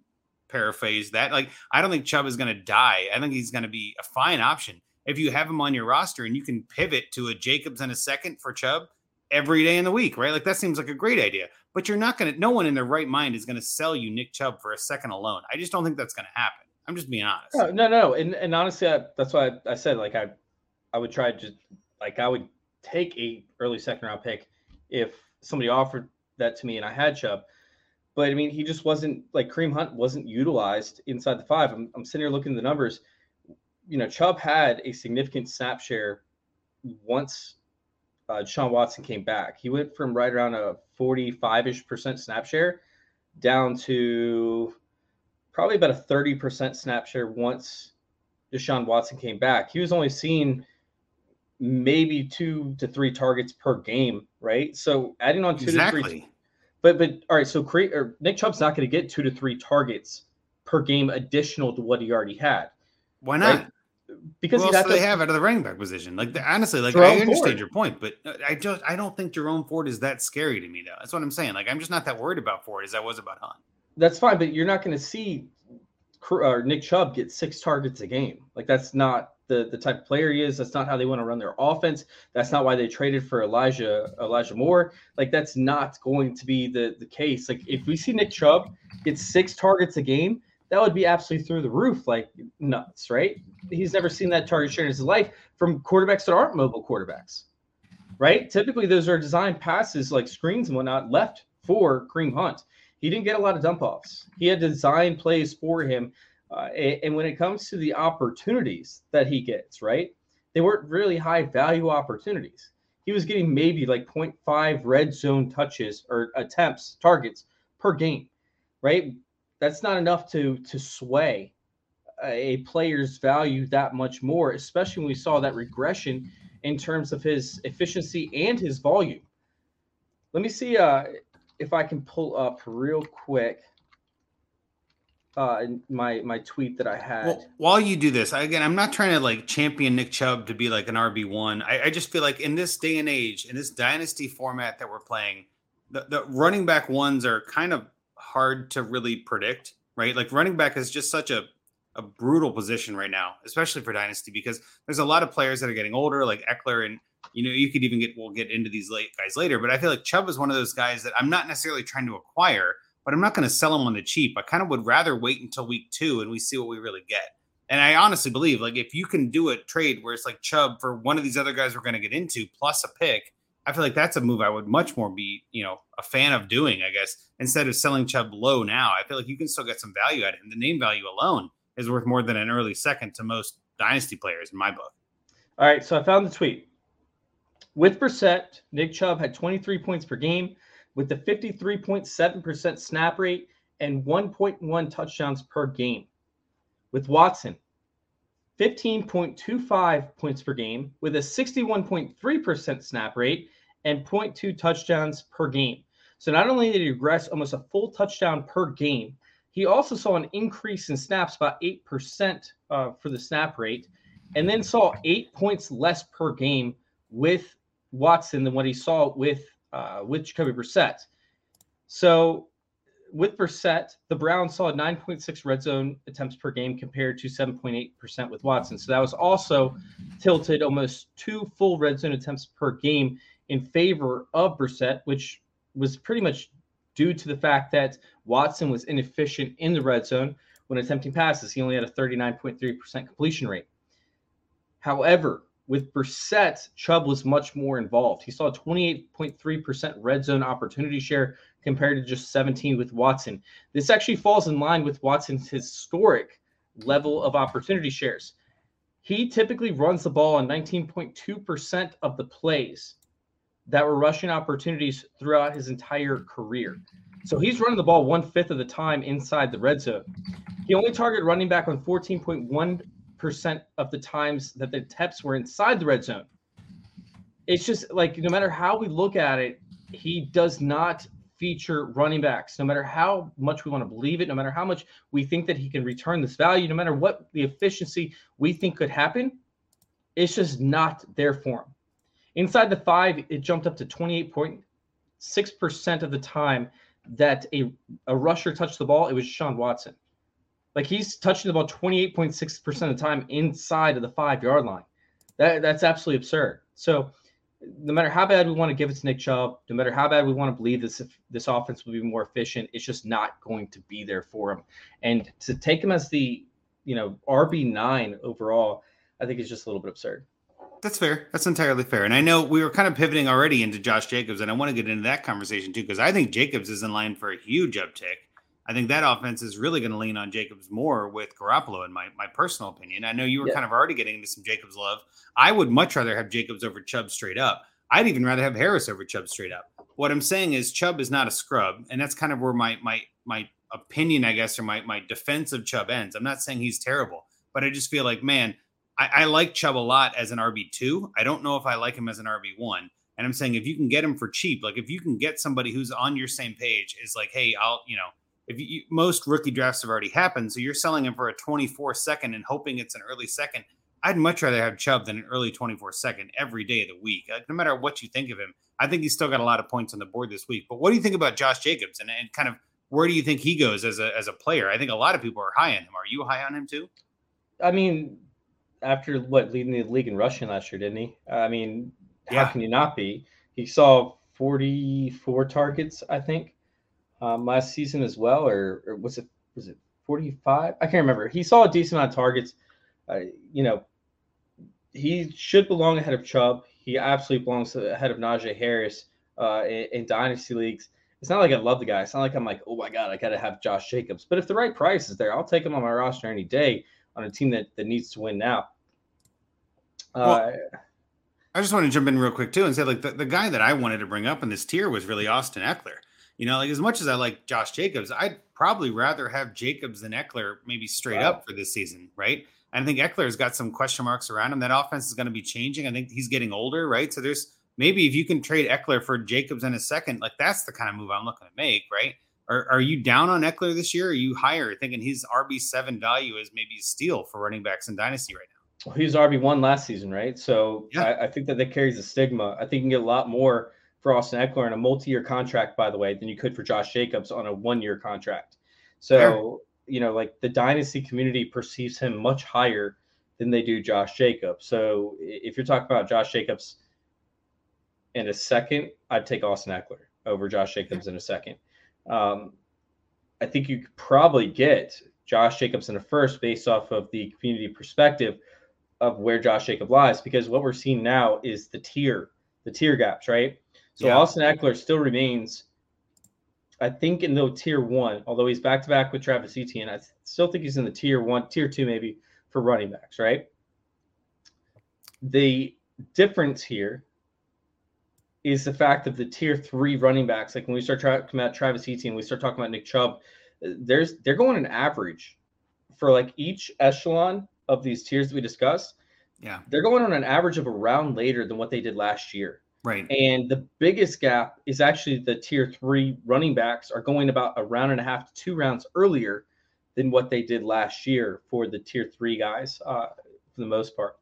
paraphrase that, like, I don't think Chubb is going to die. I think he's going to be a fine option if you have him on your roster and you can pivot to a Jacobs and a second for Chubb every day in the week, right? Like that seems like a great idea. But you're not going to, no one in their right mind is going to sell you Nick Chubb for a second alone. I just don't think that's going to happen. I'm just being honest. No, no, no. And, and honestly, I, that's why I, I, said, like, I, I would try to, like, I would take a early second round pick if somebody offered that to me and I had Chubb. But I mean, he just wasn't like Kareem Hunt wasn't utilized inside the five. I'm, I'm sitting here looking at the numbers you know, Chubb had a significant snap share once uh, Sean Watson came back. He went from right around a 45 ish percent snap share down to probably about a 30% snap share once Deshaun Watson came back. He was only seeing maybe two to three targets per game, right? So adding on two exactly. to three. But but all right, so create or Nick Chubb's not going to get two to three targets per game additional to what he already had. Why not? Right? Because else do they have out of the running back position? Like the, honestly, like Jerome I understand Ford. your point, but uh, I just I don't think Jerome Ford is that scary to me though. That's what I'm saying. Like I'm just not that worried about Ford as I was about Hunt. That's fine, but you're not going to see uh, Nick Chubb get six targets a game. Like that's not the the type of player he is. That's not how they want to run their offense. That's not why they traded for Elijah Elijah Moore. Like that's not going to be the the case. Like if we see Nick Chubb get six targets a game, that would be absolutely through the roof, like nuts, right? He's never seen that target share in his life from quarterbacks that aren't mobile quarterbacks, right? Typically, those are designed passes like screens and whatnot left for Kareem Hunt. He didn't get a lot of dump offs. He had design plays for him. Uh, and when it comes to the opportunities that he gets, right, they weren't really high value opportunities. He was getting maybe like 0.5 red zone touches or attempts, targets per game, right? That's not enough to to sway a player's value that much more, especially when we saw that regression in terms of his efficiency and his volume. Let me see uh, if I can pull up real quick uh, my my tweet that I had. Well, while you do this, again, I'm not trying to like champion Nick Chubb to be like an RB one. I, I, just feel like in this day and age, in this dynasty format that we're playing, the, the running back ones are kind of hard to really predict, right? Like running back is just such a a brutal position right now, especially for dynasty, because there's a lot of players that are getting older, like Ekeler, and you know you could even get we'll get into these late guys later. But I feel like Chubb is one of those guys that I'm not necessarily trying to acquire, but I'm not going to sell him on the cheap. I kind of would rather wait until week two and we see what we really get. And I honestly believe, like, if you can do a trade where it's like Chubb for one of these other guys we're going to get into plus a pick, I feel like that's a move I would much more be, you know, a fan of doing, I guess, instead of selling Chubb low now. I feel like you can still get some value out of him. The name value alone is worth more than an early second to most dynasty players in my book. All right, so I found the tweet. With Brissett, Nick Chubb had 23 points per game with the 53.7% snap rate and 1.1 touchdowns per game. With Watson, 15.25 points per game with a 61.3% snap rate and 0.2 touchdowns per game. So not only did he regress almost a full touchdown per game, he also saw an increase in snaps about 8% uh, for the snap rate, and then saw eight points less per game with Watson than what he saw with uh, with Jacoby Brissett. So with Brissett, the Browns saw 9.6 red zone attempts per game compared to 7.8% with Watson. So that was also tilted almost two full red zone attempts per game in favor of Brissett, which was pretty much due to the fact that Watson was inefficient in the red zone when attempting passes. He only had a 39.3% completion rate. However, with Brissett, Chubb was much more involved. He saw 28.3% red zone opportunity share compared to just 17 with Watson. This actually falls in line with Watson's historic level of opportunity shares. He typically runs the ball on 19.2% of the plays that were rushing opportunities throughout his entire career. So he's running the ball one fifth of the time inside the red zone. He only targeted running back on 14.1% of the times that the attempts were inside the red zone. It's just like no matter how we look at it, he does not feature running backs, no matter how much we want to believe it, no matter how much we think that he can return this value, no matter what the efficiency we think could happen, it's just not there for him. Inside the five, it jumped up to 28.6% of the time that a, a rusher touched the ball, it was Sean Watson. Like he's touching the ball 28.6% of the time inside of the five yard line. That, that's absolutely absurd. So, no matter how bad we want to give it to Nick Chubb, no matter how bad we want to believe this this offense will be more efficient, it's just not going to be there for him. And to take him as the you know RB nine overall, I think is just a little bit absurd. That's fair. That's entirely fair. And I know we were kind of pivoting already into Josh Jacobs, and I want to get into that conversation too because I think Jacobs is in line for a huge uptick. I think that offense is really going to lean on Jacobs more with Garoppolo, in my my personal opinion. I know you were yeah. kind of already getting into some Jacobs love. I would much rather have Jacobs over Chubb straight up. I'd even rather have Harris over Chubb straight up. What I'm saying is Chubb is not a scrub, and that's kind of where my my my opinion, I guess, or my my defense of Chubb ends. I'm not saying he's terrible, but I just feel like, man, I, I like Chubb a lot as an RB two. I don't know if I like him as an RB one. And I'm saying if you can get him for cheap, like if you can get somebody who's on your same page, is like, hey, I'll, you know, if you, most rookie drafts have already happened, so you're selling him for a 24 second and hoping it's an early second. I'd much rather have Chubb than an early 24 second every day of the week. Like, no matter what you think of him, I think he's still got a lot of points on the board this week. But what do you think about Josh Jacobs and, and kind of where do you think he goes as a as a player? I think a lot of people are high on him. Are you high on him too? I mean, after what leading the league in rushing last year, didn't he? I mean, yeah. how can you not be? He saw 44 targets, I think um, last season as well, or, or, was it was it 45? I can't remember. He saw a decent amount of targets. Uh, you know, he should belong ahead of Chubb. He absolutely belongs ahead of Najee Harris uh, in, in, dynasty leagues. It's not like I love the guy. It's not like I'm like, oh my god, I got to have Josh Jacobs. But if the right price is there, I'll take him on my roster any day on a team that, that needs to win now. Uh, I just want to jump in real quick too and say like the, the guy that I wanted to bring up in this tier was really Austin Ekeler. You know, like as much as I like Josh Jacobs, I'd probably rather have Jacobs than Ekeler maybe straight wow. up for this season, right? I think Ekeler's got some question marks around him. That offense is going to be changing. I think he's getting older, right? So there's maybe if you can trade Ekeler for Jacobs in a second, like that's the kind of move I'm looking to make, right? Are, are you down on Ekeler this year? are you higher, thinking his RB seven value is maybe a steal for running backs in dynasty right now? Well, he was RB one last season, right? So yeah. I, I, think that that carries a stigma. I think you can get a lot more for Austin Ekeler in a multi-year contract, by the way, than you could for Josh Jacobs on a one-year contract. So, Fair. you know, like the dynasty community perceives him much higher than they do Josh Jacobs. So if you're talking about Josh Jacobs in a second, I'd take Austin Ekeler over Josh Jacobs in a second. Um, I think you could probably get Josh Jacobs in a first based off of the community perspective of where Josh Jacob lies. Because what we're seeing now is the tier, the tier gaps, right? So Yeah. Austin Ekeler still remains, I think, in the tier one, although he's back to back with Travis Etienne. I still think he's in the tier one, tier two, maybe for running backs, right? The difference here is the fact of the tier three running backs. Like when we start talking about Travis Etienne, we start talking about Nick Chubb. There's they're going an average for like each echelon of these tiers that we discussed. Yeah. They're going on an average of a round later than what they did last year. Right. And the biggest gap is actually the tier three running backs are going about a round and a half to two rounds earlier than what they did last year for the tier three guys, uh, for the most part.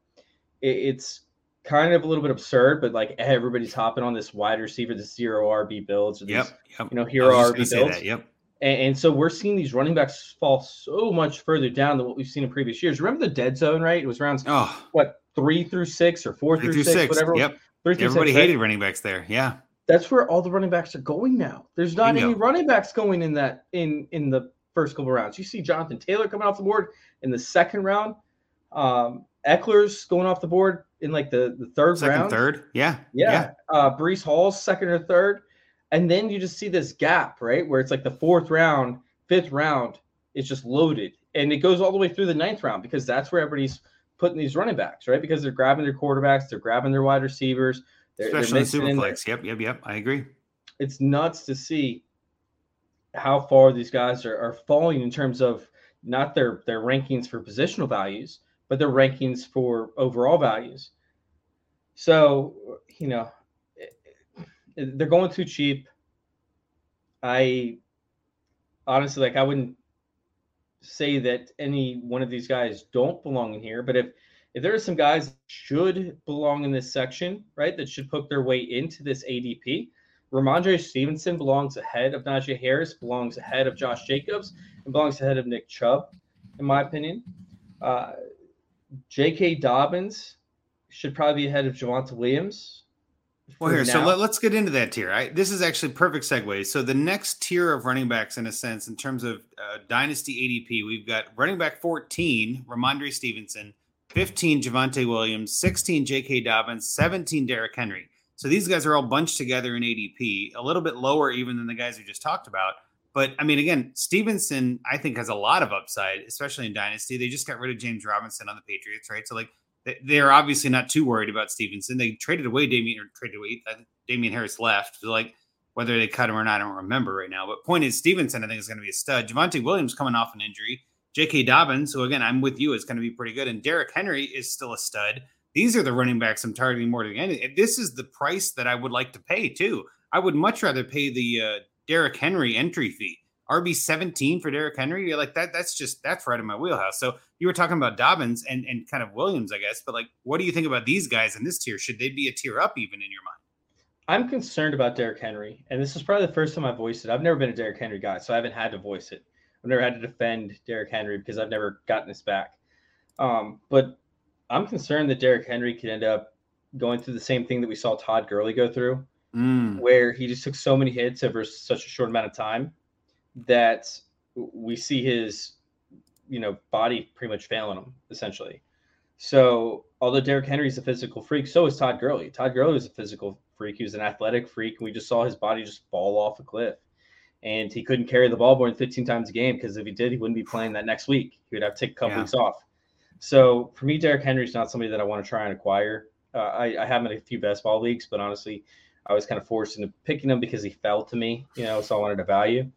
It's kind of a little bit absurd, but like everybody's hopping on this wide receiver, the zero RB builds, or these, Yep. Yep. you know, here just RB builds. that. Yep. And, and so we're seeing these running backs fall so much further down than what we've seen in previous years. Remember the dead zone, right? It was rounds Oh, what three through six or four three through, through six, six. whatever. Yep. Three through Everybody six, right? hated running backs there. Yeah. That's where all the running backs are going now. There's not any running backs going in that in in the first couple rounds. You see Jonathan Taylor coming off the board in the second round. Um, Ekeler's going off the board in like the the third Second, round. third. Yeah. Yeah. Uh, Breece Hall's second or third. And then you just see this gap, right? Where it's like the fourth round, fifth round is just loaded. And it goes all the way through the ninth round because that's where everybody's putting these running backs, right? Because they're grabbing their quarterbacks, they're grabbing their wide receivers. They're, they're Especially in mixing. Superflex. Yep. Yep. Yep. I agree. It's nuts to see how far these guys are, are falling in terms of not their, their rankings for positional values, but their rankings for overall values. So, you know, it- it- they're going too cheap. I honestly like I wouldn't say that any one of these guys don't belong in here, but if if there are some guys that should belong in this section, right, that should poke their way into this ADP, Rhamondre Stevenson belongs ahead of Najee Harris, belongs ahead of Josh Jacobs, and belongs ahead of Nick Chubb, in my opinion. Uh, J.K. Dobbins should probably be ahead of Javonte Williams. Well, here, so now. let, us get into that tier. I, this is actually perfect segue. So the next tier of running backs, in a sense, in terms of uh, dynasty ADP, we've got running back 14, Rhamondre Stevenson, 15, Javonte Williams, 16, J.K. Dobbins, 17, Derrick Henry. So these guys are all bunched together in ADP, a little bit lower even than the guys we just talked about. But I mean, again, Stevenson, I think, has a lot of upside, especially in Dynasty. They just got rid of James Robinson on the Patriots, right? So, like, they're obviously not too worried about Stevenson. They traded away Damien or traded away think Damien Harris left. Like whether they cut him or not, I don't remember right now. But point is, Stevenson I think is going to be a stud. Javonte Williams coming off an injury. J.K. Dobbins, who again I'm with you, is going to be pretty good, and Derrick Henry is still a stud. These are the running backs I'm targeting more than anything. This is the price that I would like to pay too. I would much rather pay the uh, Derrick Henry entry fee. RB 17 for Derrick Henry, you're like that. That's just that's right in my wheelhouse. So you were talking about Dobbins and and kind of Williams, I guess. But like, what do you think about these guys in this tier? Should they be a tier up even in your mind? I'm concerned about Derrick Henry, and this is probably the first time I voiced it. I've never been a Derrick Henry guy, so I haven't had to voice it. I've never had to defend Derrick Henry because I've never gotten this back. Um, but I'm concerned that Derrick Henry could end up going through the same thing that we saw Todd Gurley go through, Mm, where he just took so many hits over such a short amount of time that we see his, you know, body pretty much failing him essentially. So although Derrick Henry's a physical freak, so is Todd Gurley. Todd Gurley was a physical freak. He was an athletic freak, and we just saw his body just fall off a cliff. And he couldn't carry the ball more than 15 times a game because if he did, he wouldn't be playing that next week. He would have to take a couple Yeah. weeks off. So for me, Derrick Henry's not somebody that I want to try and acquire. Uh, I, I have him in a few best ball leagues, but honestly, I was kind of forced into picking him because he fell to me, you know, so I wanted a value.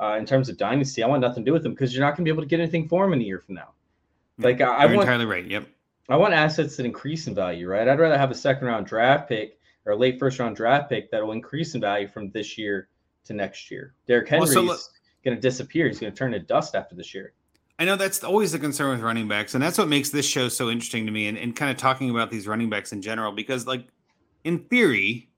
Uh, in terms of dynasty, I want nothing to do with them because you're not going to be able to get anything for them in a year from now. Like I, I you're want, entirely right. Yep. I want assets that increase in value, right? I'd rather have a second round draft pick or a late first round draft pick that will increase in value from this year to next year. Derrick Well, Henry's so look- going to disappear. He's going to turn to dust after this year. I know that's always the concern with running backs, and that's what makes this show so interesting to me, and, and kind of talking about these running backs in general, because like in theory,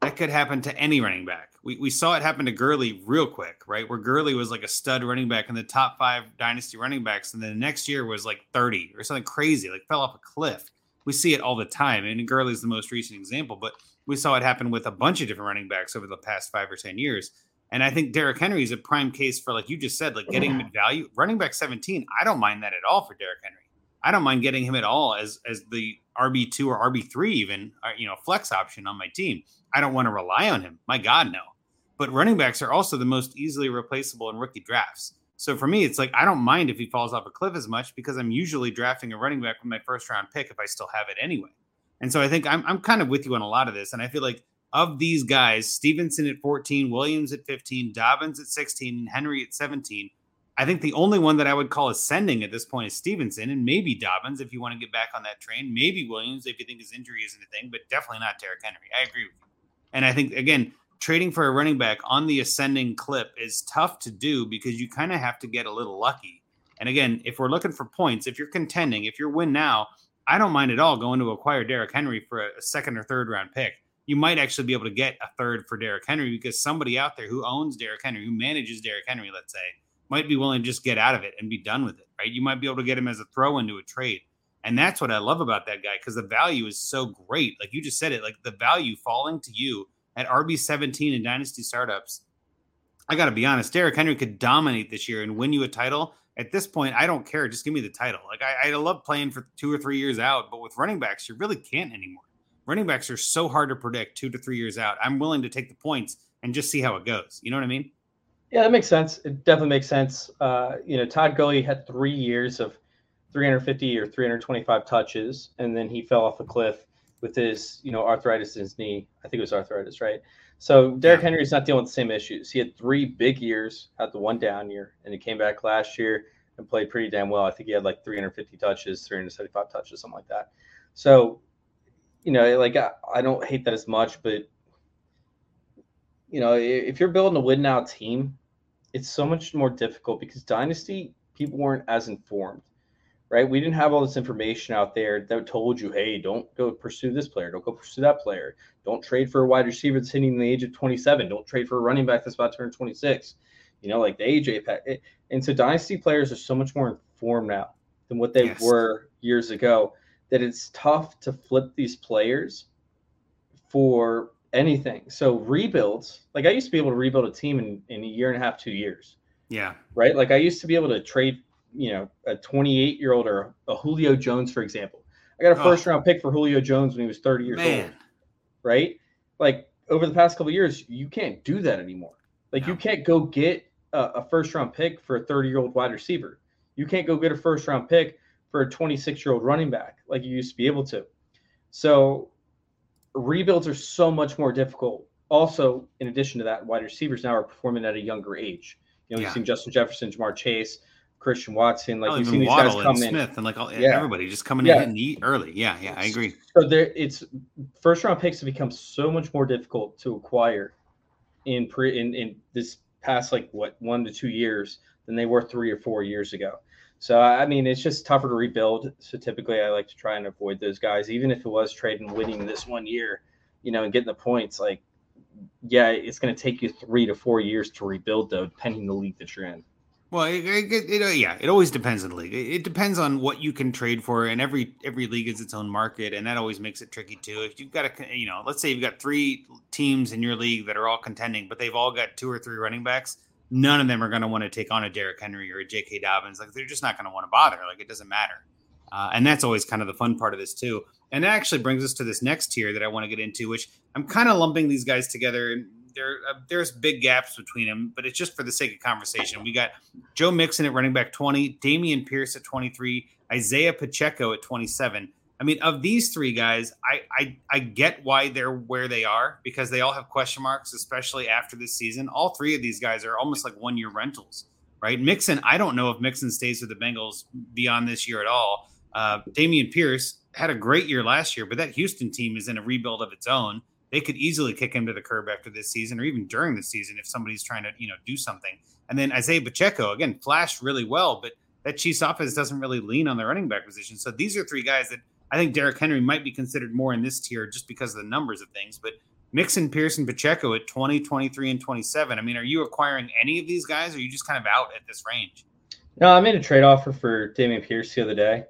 that could happen to any running back. We, we saw it happen to Gurley real quick, right? Where Gurley was like a stud running back in the top five dynasty running backs, and then the next year was like 30 or something crazy, like fell off a cliff. We see it all the time, and Gurley's the most recent example, but we saw it happen with a bunch of different running backs over the past five or 10 years. And I think Derrick Henry is a prime case for, like you just said, like getting him at value. Running back 17, I don't mind that at all for Derrick Henry. I don't mind getting him at all as as the RB two or RB three, even or, uh, you know, flex option on my team. I don't want to rely on him. My God, no. But running backs are also the most easily replaceable in rookie drafts. So for me, it's like I don't mind if he falls off a cliff as much because I'm usually drafting a running back with my first round pick if I still have it anyway. And so I think I'm I'm kind of with you on a lot of this. And I feel like of these guys, Stevenson at 14, Williams at 15, Dobbins at 16, and Henry at 17, I think the only one that I would call ascending at this point is Stevenson and maybe Dobbins if you want to get back on that train. Maybe Williams if you think his injury isn't a thing, but definitely not Derrick Henry. I agree with you. And I think, again, trading for a running back on the ascending clip is tough to do because you kind of have to get a little lucky. And again, if we're looking for points, if you're contending, if you're win now, I don't mind at all going to acquire Derrick Henry for a second or third round pick. You might actually be able to get a third for Derrick Henry because somebody out there who owns Derrick Henry, who manages Derrick Henry, let's say, might be willing to just get out of it and be done with it, right? You might be able to get him as a throw into a trade. And that's what I love about that guy because the value is so great. Like you just said it, like the value falling to you at RB17 in Dynasty startups. I got to be honest, Derrick Henry could dominate this year and win you a title. At this point, I don't care. Just give me the title. Like I, I love playing for two or three years out, but with running backs, you really can't anymore. Running backs are so hard to predict two to three years out. I'm willing to take the points and just see how it goes. You know what I mean? Yeah, that makes sense. It definitely makes sense. Uh, you know, Todd Gurley had three years of 350 or 325 touches, and then he fell off a cliff with his, you know, arthritis in his knee. I think it was arthritis, right? So Derrick yeah. Henry's not dealing with the same issues. He had three big years, had the one down year, and he came back last year and played pretty damn well. I think he had like 350 touches, 375 touches, something like that. So, you know, like I, I don't hate that as much, but you know, if you're building a win now team, it's so much more difficult because dynasty people weren't as informed, right? We didn't have all this information out there that told you, hey, don't go pursue this player, don't go pursue that player, don't trade for a wide receiver that's hitting the age of 27, don't trade for a running back that's about to turn 26. You know, like the AJ pack. And so dynasty players are so much more informed now than what they yes. were years ago that it's tough to flip these players for anything. So rebuilds, like I used to be able to rebuild a team in, in a year and a half, two years. Yeah. Right. Like I used to be able to trade, you know, a 28 year old or a Julio Jones, for example. I got a first oh. round pick for Julio Jones when he was 30 years Man. old. Right. Like over the past couple years, you can't do that anymore. Like no. you can't go get a, a first round pick for a 30 year old wide receiver. You can't go get a first round pick for a 26 year old running back like you used to be able to. So rebuilds are so much more difficult. Also, in addition to that, wide receivers now are performing at a younger age. You know, yeah. you've seen Justin Jefferson, Ja'Marr Chase, Christian Watson. Like oh, you've seen these Waddle guys come and Smith and like all, yeah. everybody just coming yeah. in and eat early. Yeah, yeah, I agree. So there, it's first round picks have become so much more difficult to acquire in pre in, in this past like what one to two years than they were three or four years ago. So I mean, it's just tougher to rebuild. So typically, I like to try and avoid those guys, even if it was trading winning this one year, you know, and getting the points. Like, yeah, it's going to take you three to four years to rebuild, though, depending the league that you're in. Well, it, it, it, yeah, it always depends on the league. It, depends on what you can trade for, and every every league is its own market, and that always makes it tricky too. If you've got a, you know, let's say you've got three teams in your league that are all contending, but they've all got two or three running backs none of them are going to want to take on a Derrick Henry or a J.K. Dobbins. Like they're just not going to want to bother. Like it doesn't matter. Uh, and that's always kind of the fun part of this too. And it actually brings us to this next tier that I want to get into, which I'm kind of lumping these guys together. There, uh, there's big gaps between them, but it's just for the sake of conversation. We got Joe Mixon at running back 20, Dameon Pierce at 23, Isaiah Pacheco at 27. I mean, of these three guys, I, I I get why they're where they are because they all have question marks, especially after this season. All three of these guys are almost like one year rentals, right? Mixon, I don't know if Mixon stays with the Bengals beyond this year at all. Uh, Dameon Pierce had a great year last year, but that Houston team is in a rebuild of its own. They could easily kick him to the curb after this season, or even during the season if somebody's trying to you know do something. And then Isaiah Pacheco again flashed really well, but that Chiefs offense doesn't really lean on the running back position. So these are three guys that I think Derrick Henry might be considered more in this tier just because of the numbers of things. But Mixon, Pearson, Pacheco at 20, 23, and 27. I mean, are you acquiring any of these guys or are you just kind of out at this range? No, I made a trade offer for Dameon Pierce the other day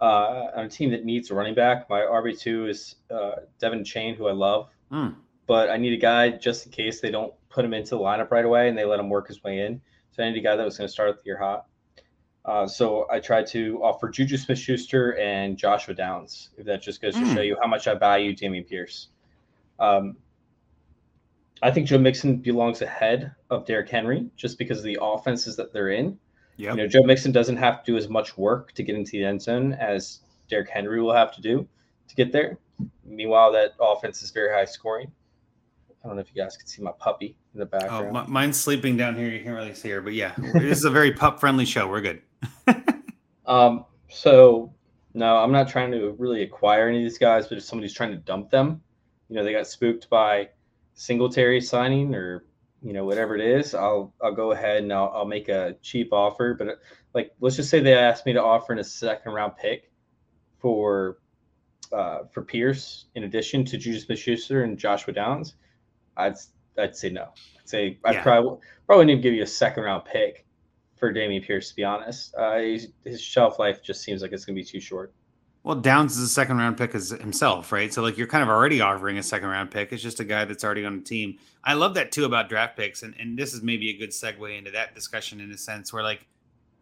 uh, on a team that needs a running back. My RB2 is uh, De'Von Achane, who I love. Mm. But I need a guy just in case they don't put him into the lineup right away, and they let him work his way in. So I needed a guy that was going to start the year hot. Uh, so I tried to offer Juju Smith Schuster and Joshua Downs, if that just goes mm. to show hmm. you how much I value Dameon Pierce. Um, I think Joe Mixon belongs ahead of Derrick Henry just because of the offenses that they're in. Yep. You know, Joe Mixon doesn't have to do as much work to get into the end zone as Derrick Henry will have to do to get there. Meanwhile, that offense is very high scoring. I don't know if you guys can see my puppy in the background. Oh, mine's sleeping down here. You can't really see her, but yeah, this is a very pup friendly show. We're good. um, so no, I'm not trying to really acquire any of these guys, but if somebody's trying to dump them, you know, they got spooked by Singletary signing or you know whatever it is, I'll I'll go ahead and I'll, I'll make a cheap offer. But like, let's just say they asked me to offer in a second round pick for uh, for Pierce in addition to JuJu Smith-Schuster and Joshua Downs. I'd I'd say no. I'd say I probably probably need to give you a second round pick for Dameon Pierce. To be honest, uh, his shelf life just seems like it's going to be too short. Well, Downs is a second round pick as himself, right? So like you're kind of already offering a second round pick. It's just a guy that's already on the team. I love that too about draft picks, and and this is maybe a good segue into that discussion in a sense where like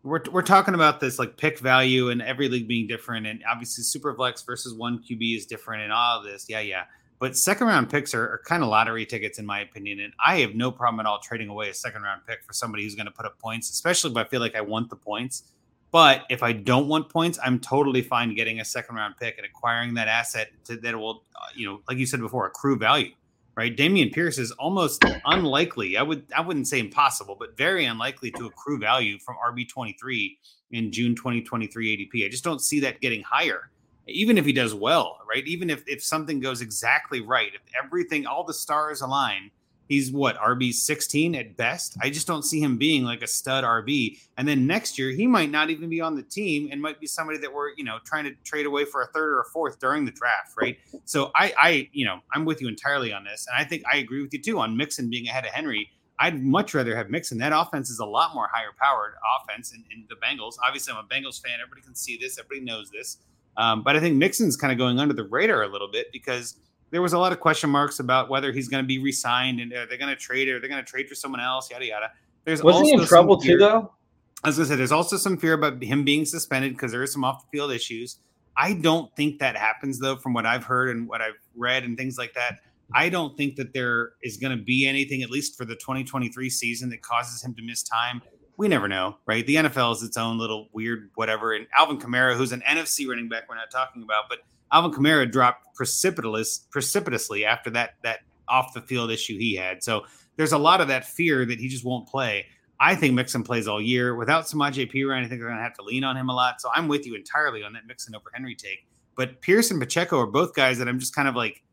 we're we're talking about this like pick value and every league being different, and obviously super flex versus one QB is different, and all of this, yeah, yeah. But second round picks are, are, kind of lottery tickets, in my opinion. And I have no problem at all trading away a second round pick for somebody who's going to put up points, especially if I feel like I want the points. But if I don't want points, I'm totally fine getting a second round pick and acquiring that asset to, that will, uh, you know, like you said before, accrue value. Right, Dameon Pierce is almost unlikely. I would I wouldn't say impossible, but very unlikely to accrue value from RB twenty three in June 2023 ADP. I just don't see that getting higher even if he does well, right? Even if if something goes exactly right, if everything, all the stars align, he's what RB 16 at best. I just don't see him being like a stud RB. And then next year, he might not even be on the team and might be somebody that we're you know trying to trade away for a third or a fourth during the draft, right? So I I you know I'm with you entirely on this, and I think I agree with you too on Mixon being ahead of Henry. I'd much rather have Mixon. That offense is a lot more higher powered offense in, in the Bengals. Obviously, I'm a Bengals fan. Everybody can see this. Everybody knows this. Um, but I think Mixon's kind of going under the radar a little bit because there was a lot of question marks about whether he's going to be re-signed and are they going to trade or they're going to trade for someone else, yada yada. There's was he in trouble too, though? As I was going to say there's also some fear about him being suspended because there is some off the field issues. I don't think that happens though, from what I've heard and what I've read and things like that. I don't think that there is going to be anything, at least for the 2023 season, that causes him to miss time we never know, right? The NFL is its own little weird whatever. And Alvin Kamara, who's an NFC running back, we're not talking about, but Alvin Kamara dropped precipitous, precipitously after that that off the field issue he had. So there's a lot of that fear that he just won't play. I think Mixon plays all year without Samaje Perine. I think they're going to have to lean on him a lot. So I'm with you entirely on that Mixon over Henry take. But Pierce and Pacheco are both guys that I'm just kind of like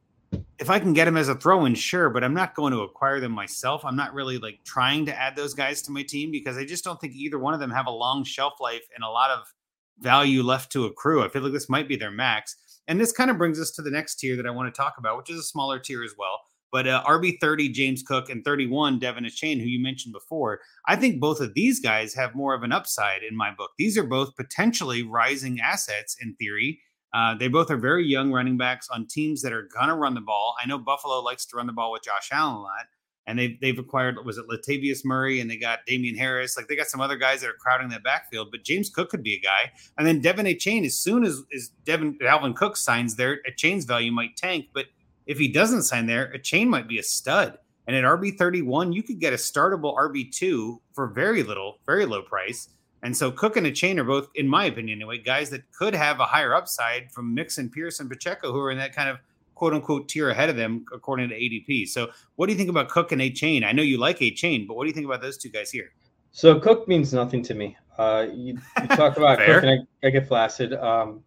if I can get him as a throw in, sure, but I'm not going to acquire them myself. I'm not really like trying to add those guys to my team because I just don't think either one of them have a long shelf life and a lot of value left to accrue. I feel like this might be their max. And this kind of brings us to the next tier that I want to talk about, which is a smaller tier as well. But uh, RB 30, James Cook, and 31, De'Von Achane, who you mentioned before, I think both of these guys have more of an upside in my book. These are both potentially rising assets in theory uh, they both are very young running backs on teams that are gonna run the ball. I know Buffalo likes to run the ball with Josh Allen a lot, and they've they've acquired was it Latavius Murray and they got Damien Harris. Like they got some other guys that are crowding that backfield. But James Cook could be a guy, and then De'Von Achane, As soon as as Devin Alvin Cook signs there, Achane's value might tank. But if he doesn't sign there, a Chain might be a stud. And at RB thirty one, you could get a startable RB two for very little, very low price. And so Cook and Achane are both, in my opinion, anyway, guys that could have a higher upside from Mixon, Pierce, and Pacheco, who are in that kind of quote unquote tier ahead of them according to ADP. So what do you think about Cook and Achane? I know you like Achane, but what do you think about those two guys here? So Cook means nothing to me. Uh, you, you talk about Cook and I, I get flaccid. Um,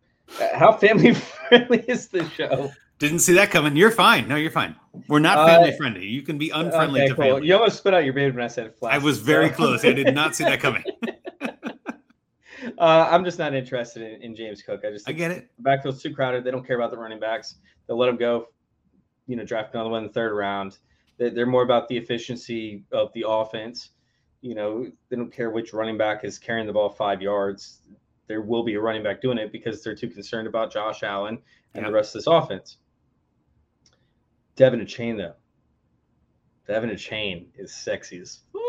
how family friendly is this show? Didn't see that coming. You're fine. No, you're fine. We're not family uh, friendly. You can be unfriendly okay, to cool. family. You almost spit out your baby when I said flaccid. I was very so. close. I did not see that coming. Uh, I'm just not interested in, in James Cook. I just I get it. The backfield's too crowded. They don't care about the running backs. They'll let him go. You know, draft another one in the third round. They're more about the efficiency of the offense. You know, they don't care which running back is carrying the ball five yards. There will be a running back doing it because they're too concerned about Josh Allen and the rest of this offense. De'Von Achane, though. De'Von Achane is sexy as fuck.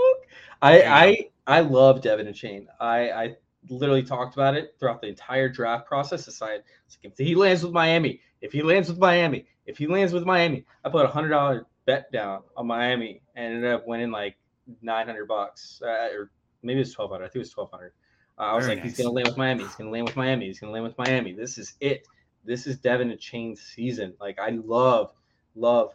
I I I love De'Von Achane. I I literally talked about it throughout the entire draft process. Decided if he lands with Miami, if he lands with Miami, if he lands with Miami, I put a hundred dollar bet down on Miami and ended up winning like nine hundred bucks, uh, or maybe it was twelve hundred. I think it was twelve hundred. Uh, I was Very like, nice. he's gonna land with Miami. He's gonna land with Miami. He's gonna land with Miami. This is it. This is De'Von Achane's season. Like I love, love,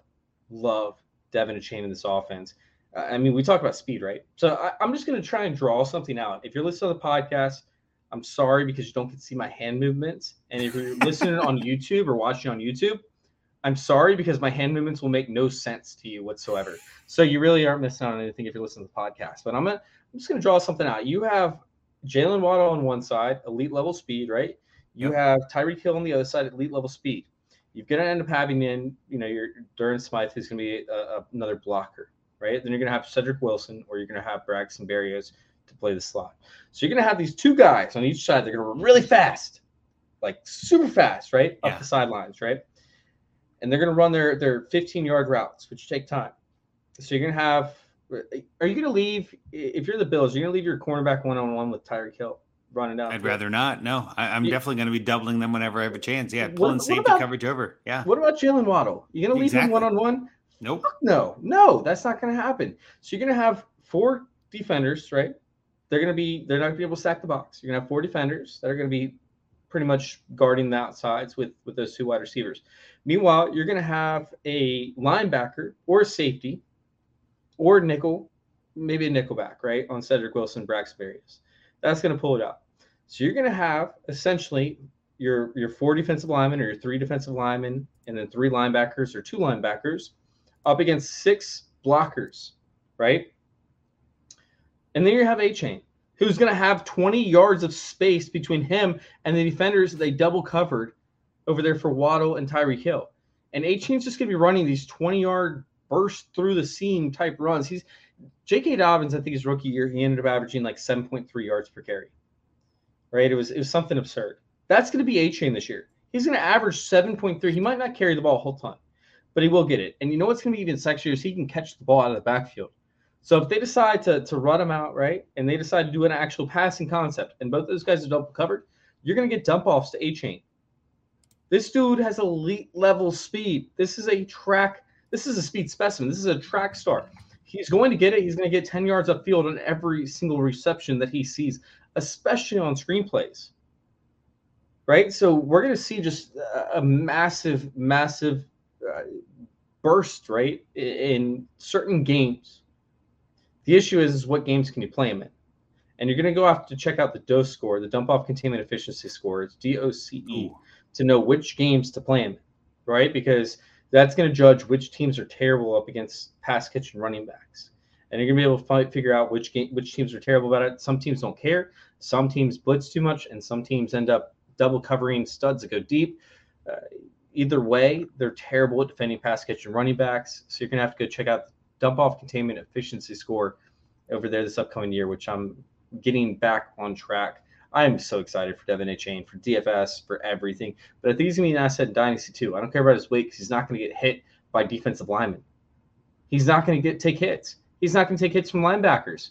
love De'Von Achane in this offense. I mean, we talk about speed, right? So I, I'm just gonna try and draw something out. If you're listening to the podcast, I'm sorry because you don't get to see my hand movements. And if you're listening on YouTube or watching on YouTube, I'm sorry because my hand movements will make no sense to you whatsoever. So you really aren't missing out on anything if you're listening to the podcast. But I'm gonna I'm just gonna draw something out. You have Jaylen Waddle on one side, elite level speed, right? You have Tyreek Hill on the other side, elite level speed. You're gonna end up having in, you know, your Durham Smythe is gonna be a, a, another blocker, right? Then you're gonna have Cedric Wilson, or you're gonna have Braxton Berrios to play the slot. So you're gonna have these two guys on each side. They're gonna run really fast, like super fast, right, yeah. up the sidelines, right? And they're gonna run their their 15 yard routes, which take time. So you're gonna have. Are you gonna leave if you're the Bills? You're gonna leave your cornerback one on one with Tyreek Hill running down. I'd rather not. No, I, am definitely going to be doubling them whenever I have a chance. Yeah, pulling what, safety about, coverage over. Yeah. What about Jaylen Waddle? You're going to leave exactly. him one on one? Nope. No, no, that's not going to happen. So you're going to have four defenders, right? they're going to be they're not going to be able to stack the box. You're going to have four defenders that are going to be pretty much guarding the outsides with with those two wide receivers. Meanwhile, you're going to have a linebacker or a safety or nickel, maybe a nickelback, right, on Cedric Wilson, Berrios. That's going to pull it out. So you're going to have essentially your your four defensive linemen or your three defensive linemen and then three linebackers or two linebackers up against six blockers, right? And then you have Achane, who's going to have 20 yards of space between him and the defenders that they double covered over there for Waddle and Tyreek Hill. And Achane's just going to be running these 20 yard burst through the seam type runs. He's J.K. Dobbins, I think his rookie year, he ended up averaging like 7.3 yards per carry. Right? It was it was something absurd. That's going to be Achane this year. He's going to average 7.3. He might not carry the ball a whole ton, but he will get it. And you know what's going to be even sexier is he can catch the ball out of the backfield. So if they decide to, to run him out, right, and they decide to do an actual passing concept, and both those guys are double covered, you're going to get dump offs to Achane. This dude has elite level speed. This is a track. This is a speed specimen. This is a track star. He's going to get it. He's going to get 10 yards upfield on every single reception that he sees, especially on screenplays. Right? So we're going to see just a massive, massive uh, burst, right, in certain games the issue is, is what games can you play them in? And you're going to go off to check out the DOCE score, the dump off containment efficiency score. It's D O C E to know which games to play them, right? Because that's going to judge which teams are terrible up against pass catch and running backs. And you're going to be able to find, figure out which game, which teams are terrible about it. Some teams don't care. Some teams blitz too much, and some teams end up double covering studs that go deep. Uh, either way, they're terrible at defending pass catch and running backs. So you're going to have to go check out the dump off containment efficiency score over there this upcoming year, which I'm getting back on track. I am so excited for De'Von Achane, for DFS, for everything. But I think he's going to be an asset in Dynasty too. I don't care about his weight because he's not going to get hit by defensive linemen. He's not going to get take hits. He's not going to take hits from linebackers.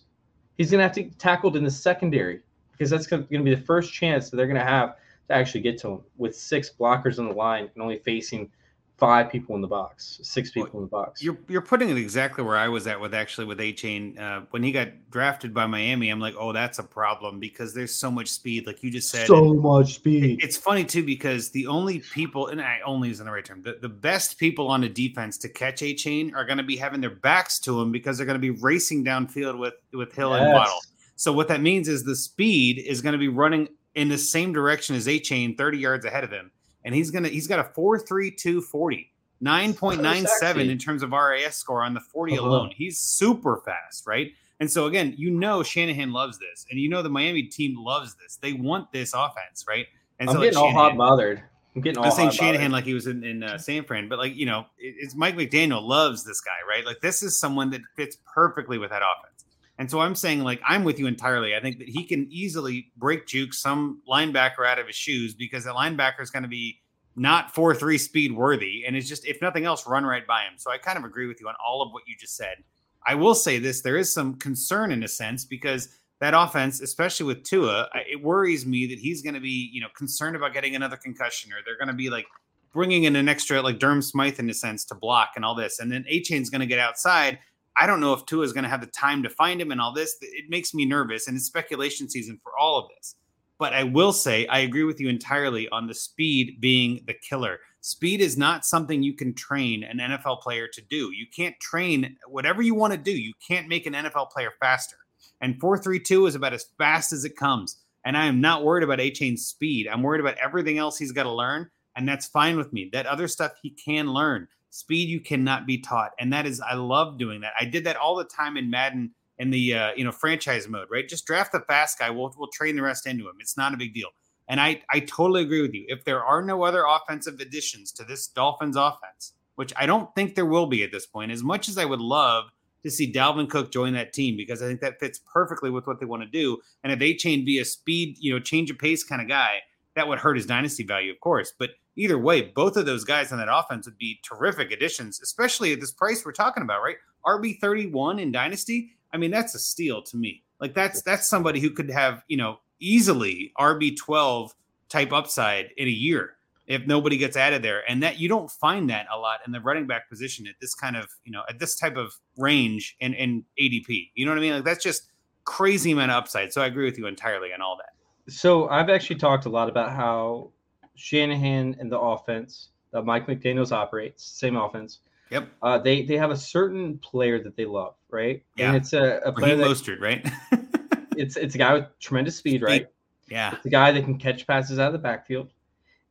He's going to have to get tackled in the secondary because that's going to be the first chance that they're going to have to actually get to him with six blockers on the line and only facing – five people in the box, six people well, in the box. You're you're putting it exactly where I was at with actually with Achane. Uh, when he got drafted by Miami, I'm like, oh, that's a problem because there's so much speed, like you just said. So much speed. It, it's funny too because the only people, and I only is in the right term, the, the best people on the defense to catch Achane are going to be having their backs to him because they're going to be racing downfield with with Hill yes. and Waddle. So what that means is the speed is going to be running in the same direction as Achane, 30 yards ahead of him and he's gonna he's got a 4.32 40 9.97 in terms of RAS score on the 40 uh-huh. alone. He's super fast, right? And so again, you know Shanahan loves this, and you know the Miami team loves this. They want this offense, right? And I'm so getting like all hot bothered. I'm getting all. I'm saying Shanahan like he was in, in uh, San Fran, but like you know, it, it's Mike McDaniel loves this guy, right? Like this is someone that fits perfectly with that offense. And so I'm saying, like, I'm with you entirely. I think that he can easily break juke some linebacker out of his shoes because the linebacker is going to be not 4 3 speed worthy. And it's just, if nothing else, run right by him. So I kind of agree with you on all of what you just said. I will say this there is some concern in a sense because that offense, especially with Tua, it worries me that he's going to be, you know, concerned about getting another concussion or they're going to be like bringing in an extra, like Durham Smythe in a sense to block and all this. And then Achane's going to get outside. I don't know if Tua is going to have the time to find him and all this. It makes me nervous. And it's speculation season for all of this. But I will say, I agree with you entirely on the speed being the killer. Speed is not something you can train an NFL player to do. You can't train whatever you want to do. You can't make an NFL player faster. And 432 is about as fast as it comes. And I am not worried about Achane's speed. I'm worried about everything else he's got to learn. And that's fine with me. That other stuff he can learn. Speed you cannot be taught. And that is, I love doing that. I did that all the time in Madden in the uh, you know franchise mode, right? Just draft the fast guy. We'll we'll train the rest into him. It's not a big deal. And I I totally agree with you. If there are no other offensive additions to this Dolphins offense, which I don't think there will be at this point, as much as I would love to see Dalvin Cook join that team because I think that fits perfectly with what they want to do. And if Achane be a speed, you know, change of pace kind of guy, that would hurt his dynasty value, of course. But either way, both of those guys on that offense would be terrific additions, especially at this price we're talking about, right? RB 31 in dynasty I mean, that's a steal to me. Like that's that's somebody who could have, you know, easily RB12 type upside in a year if nobody gets added there. And that you don't find that a lot in the running back position at this kind of, you know, at this type of range in, in ADP. You know what I mean? Like that's just crazy amount of upside. So I agree with you entirely on all that. So I've actually talked a lot about how Shanahan and the offense that Mike McDaniels operates, same offense, Yep. Uh, they they have a certain player that they love, right? Yeah. And it's a, a player that, Mostert, right? it's it's a guy with tremendous speed, right? Yeah. It's a guy that can catch passes out of the backfield.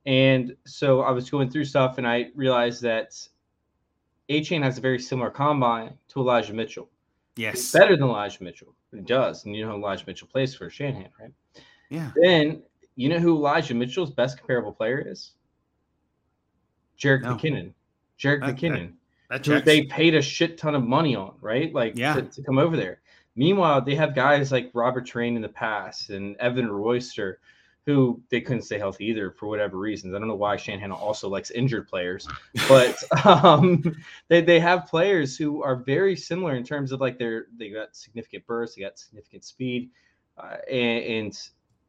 And so I was going through stuff and I realized that Achane has a very similar combine to Elijah Mitchell. Yes. It's better than Elijah Mitchell. It does. And you know Elijah Mitchell plays for Shanahan, right? Yeah. Then you know who Elijah Mitchell's best comparable player is? Jerick no. McKinnon. Jerick okay. McKinnon who they paid a shit ton of money on, right? Like yeah. to, to, come over there. Meanwhile, they have guys like Robert Train in the past and Evan Royster, who they couldn't stay healthy either for whatever reasons. I don't know why Shanahan also likes injured players, but um, they, they have players who are very similar in terms of like they're they got significant burst, they got significant speed, uh, and, and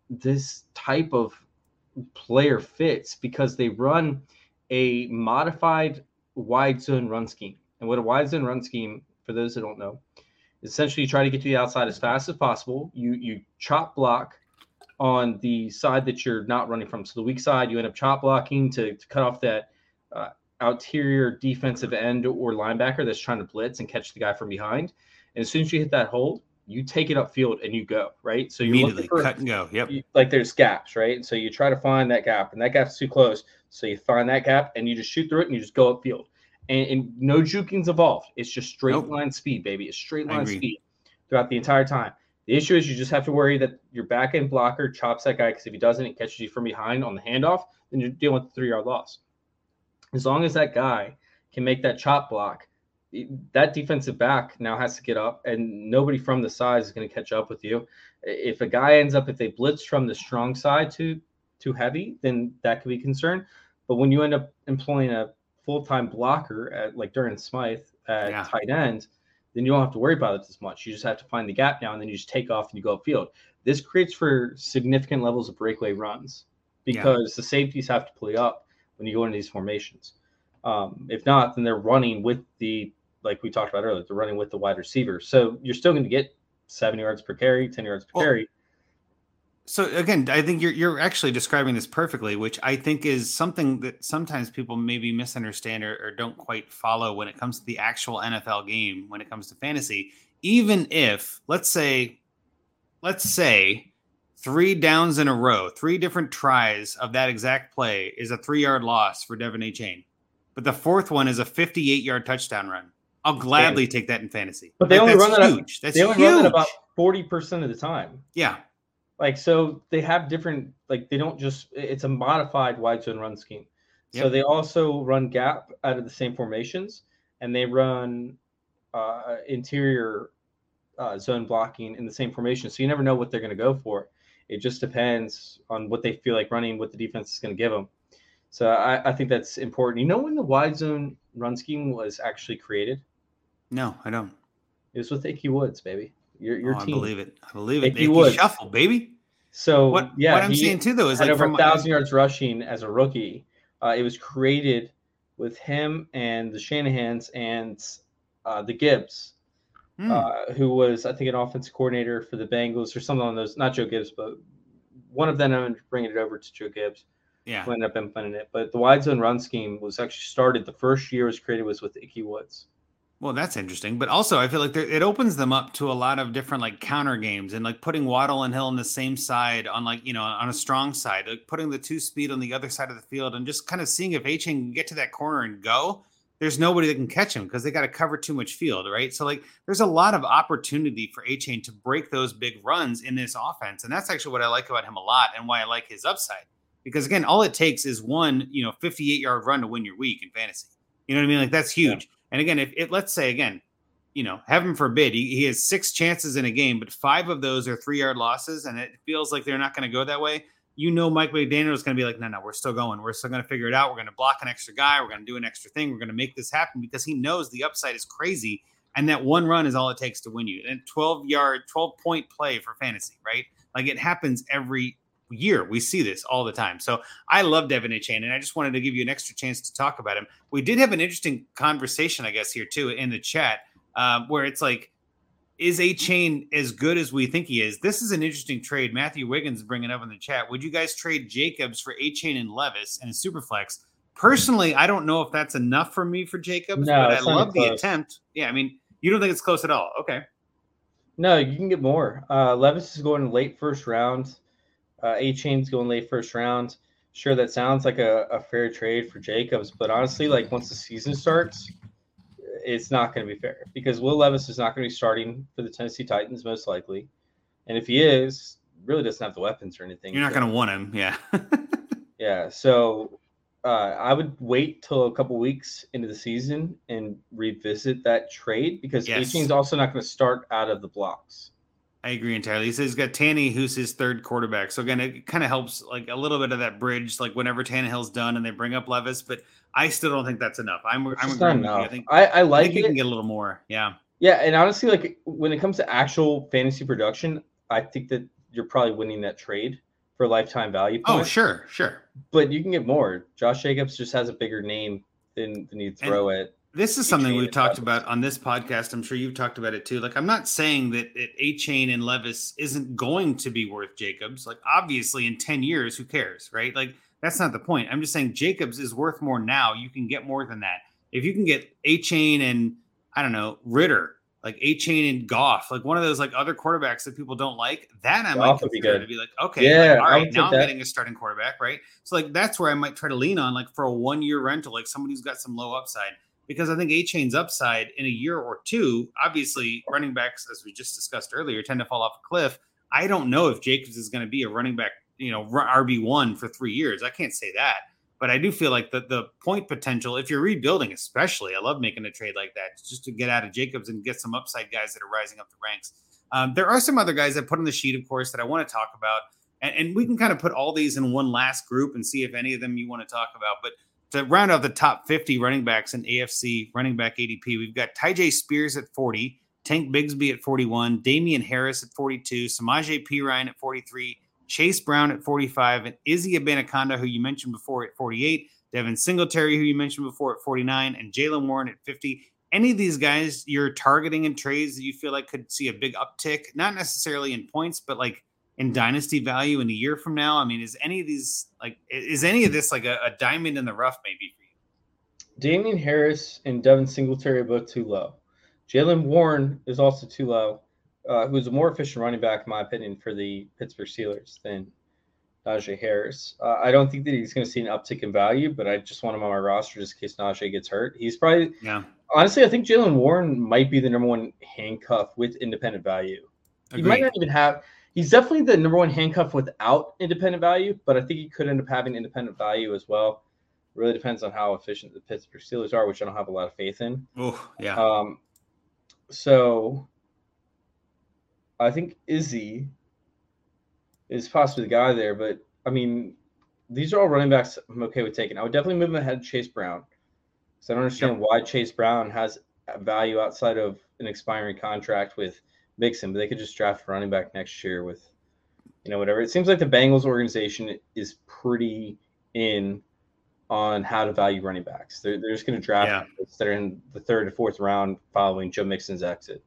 this type of player fits because they run a modified wide zone run scheme. And what a wide zone run scheme, for those that don't know, is essentially you try to get to the outside as fast as possible. You you chop block on the side that you're not running from. So the weak side, you end up chop blocking to, to cut off that uh, outerior defensive end or linebacker that's trying to blitz and catch the guy from behind. And as soon as you hit that hold, you take it upfield and you go right. So you immediately for, cut and go. Yep. You, like there's gaps, right? And so you try to find that gap, and that gap's too close. So you find that gap and you just shoot through it and you just go upfield. And, and no juking's involved. It's just straight nope. line speed, baby. It's straight line speed throughout the entire time. The issue is you just have to worry that your back end blocker chops that guy because if he doesn't, it catches you from behind on the handoff, then you're dealing with the three yard loss. As long as that guy can make that chop block, that defensive back now has to get up, and nobody from the side is going to catch up with you. If a guy ends up, if they blitz from the strong side too too heavy, then that could be concerned. But when you end up employing a full time blocker at like Durham Smythe at yeah. tight end, then you don't have to worry about it as much. You just have to find the gap now, and then you just take off and you go upfield. This creates for significant levels of breakaway runs because yeah. the safeties have to play up when you go into these formations. Um, if not, then they're running with the like we talked about earlier, they're running with the wide receiver. So you're still going to get seven yards per carry, 10 yards per well, carry. So again, I think you're you're actually describing this perfectly, which I think is something that sometimes people maybe misunderstand or, or don't quite follow when it comes to the actual NFL game, when it comes to fantasy. Even if, let's say, let's say three downs in a row, three different tries of that exact play is a three yard loss for De'Von Achane. But the fourth one is a 58 yard touchdown run. I'll gladly take that in fantasy. But they like, only run that huge. That's they only huge. run that about forty percent of the time. Yeah. Like so, they have different. Like they don't just. It's a modified wide zone run scheme. Yep. So they also run gap out of the same formations, and they run uh, interior uh, zone blocking in the same formation. So you never know what they're going to go for. It just depends on what they feel like running, what the defense is going to give them. So I, I think that's important. You know when the wide zone run scheme was actually created? No, I don't. It was with Ickey Woods, baby. Your your oh, team. I believe it. I believe it. Ickey Woods. shuffle, baby. So What? yeah, what I'm he saying too, though, is like over from a thousand yards rushing as a rookie. Uh, it was created with him and the Shanahan's and uh, the Gibbs, Hmm. uh, who was I think an offensive coordinator for the Bengals or something on those. Not Joe Gibbs, but one of them ended up bringing it over to Joe Gibbs. yeah. Who ended up implementing it. But the wide zone run scheme was actually started. The first year it was created was with Ickey Woods. Well, that's interesting, but also I feel like there, it opens them up to a lot of different like counter games and like putting Waddle and Hill on the same side on like you know on a strong side, like putting the two speed on the other side of the field and just kind of seeing if H can get to that corner and go. There's nobody that can catch him because they got to cover too much field, right? So like there's a lot of opportunity for Achane to break those big runs in this offense, and that's actually what I like about him a lot and why I like his upside. Because again, all it takes is one you know 58 yard run to win your week in fantasy. You know what I mean? Like that's huge. And again, if it let's say again, you know, heaven forbid, he, he has six chances in a game, but five of those are three yard losses, and it feels like they're not going to go that way. You know, Mike McDaniel is going to be like, no, no, we're still going. We're still going to figure it out. We're going to block an extra guy. We're going to do an extra thing. We're going to make this happen because he knows the upside is crazy. And that one run is all it takes to win you. And 12 yard, 12 point play for fantasy, right? Like it happens every year. We see this all the time. So I love De'Von Achane, and I just wanted to give you an extra chance to talk about him. We did have an interesting conversation, I guess, here too in the chat, uh, where it's like, is Achane as good as we think he is? This is an interesting trade. Matthew Wiggins bringing up in the chat. Would you guys trade Jacobs for Achane and Levis and a Superflex? Personally, I don't know if that's enough for me for Jacobs, No, but I love the close. attempt. Yeah, I mean, you don't think it's close at all? Okay. No, you can get more. Uh, Levis is going late first round. Uh, Achane's going late first round. Sure, that sounds like a, a fair trade for Jacobs, but honestly, like once the season starts, it's not going to be fair because Will Levis is not going to be starting for the Tennessee Titans most likely, and if he is, really doesn't have the weapons or anything. You're not so- going to want him. Yeah. Yeah, so uh, I would wait till a couple weeks into the season and revisit that trade because Yes. Achane's also not going to start out of the blocks. I agree entirely. He says he's got Tanny, who's his third quarterback. So again, it kind of helps like a little bit of that bridge, like whenever Tannehill's done and they bring up Levis, but I still don't think that's enough. I'm, It's I'm agreeing with. I think, I, I I like think you it. can get a little more. Yeah. Yeah, and honestly, like when it comes to actual fantasy production, I think that you're probably winning that trade for lifetime value. Oh, sure, sure. But you can get more. Josh Jacobs just has a bigger name than, than you throw at. This is something we've talked about on this podcast. I'm sure you've talked about it too. Like, I'm not saying that Achane and Levis isn't going to be worth Jacobs. Like, obviously, in 10 years, who cares, right? Like, that's not the point. I'm just saying Jacobs is worth more now. You can get more than that. If you can get Achane and, I don't know, Ritter, like Achane and Goff, like one of those like other quarterbacks that people don't like, that I might Goff would be consider to be like, okay, Yeah, like, all now I'm that. getting a starting quarterback, right? So like that's where I might try to lean on, like for a one year rental, like somebody who's got some low upside because I think Achane's upside in a year or two, obviously running backs, as we just discussed earlier, tend to fall off a cliff. I don't know if Jacobs is going to be a running back, you know, RB one for three years. I can't say that, but I do feel like the the point potential, if you're rebuilding, especially, I love making a trade like that just to get out of Jacobs and get some upside guys that are rising up the ranks. Um, there are some other guys that put on the sheet, of course, that I want to talk about, and, and we can kind of put all these in one last group and see if any of them you want to talk about, but to round out the top 50 running backs in AFC running back ADP, we've got J Spears at 40, Tank Bigsby at 41, Damien Harris at 42, Samaje Perine at 43, Chase Brown at 45, and Izzy Abanikanda, who you mentioned before, at 48, Devin Singletary, who you mentioned before, at 49, and Jaylen Warren at 50. Any of these guys you're targeting in trades that you feel like could see a big uptick, not necessarily in points, but like in dynasty value in a year from now? I mean, is any of these like is any of this like a, a diamond in the rough maybe for you? Damien Harris and Devin Singletary are both too low. Jaylen Warren is also too low, uh, who's a more efficient running back, in my opinion, for the Pittsburgh Steelers than Najee Harris. Uh, I don't think that he's going to see an uptick in value, but I just want him on my roster just in case Najee gets hurt. He's probably, Yeah. honestly, I think Jaylen Warren might be the number one handcuff with independent value. He might not even have. He's definitely the number one handcuff without independent value, but I think he could end up having independent value as well. Really depends on how efficient the Pittsburgh Steelers are, which I don't have a lot of faith in. Oh, yeah. Um, so I think Izzy is possibly the guy there, but I mean, these are all running backs I'm okay with taking. I would definitely move him ahead of Chase Brown. So I don't understand why Chase Brown has value outside of an expiring contract with Mixon, but they could just draft a running back next year with, you know, whatever. It seems like the Bengals organization is pretty in on how to value running backs. They're, they're just going to draft yeah. that are in the third or fourth round following Joe Mixon's exit.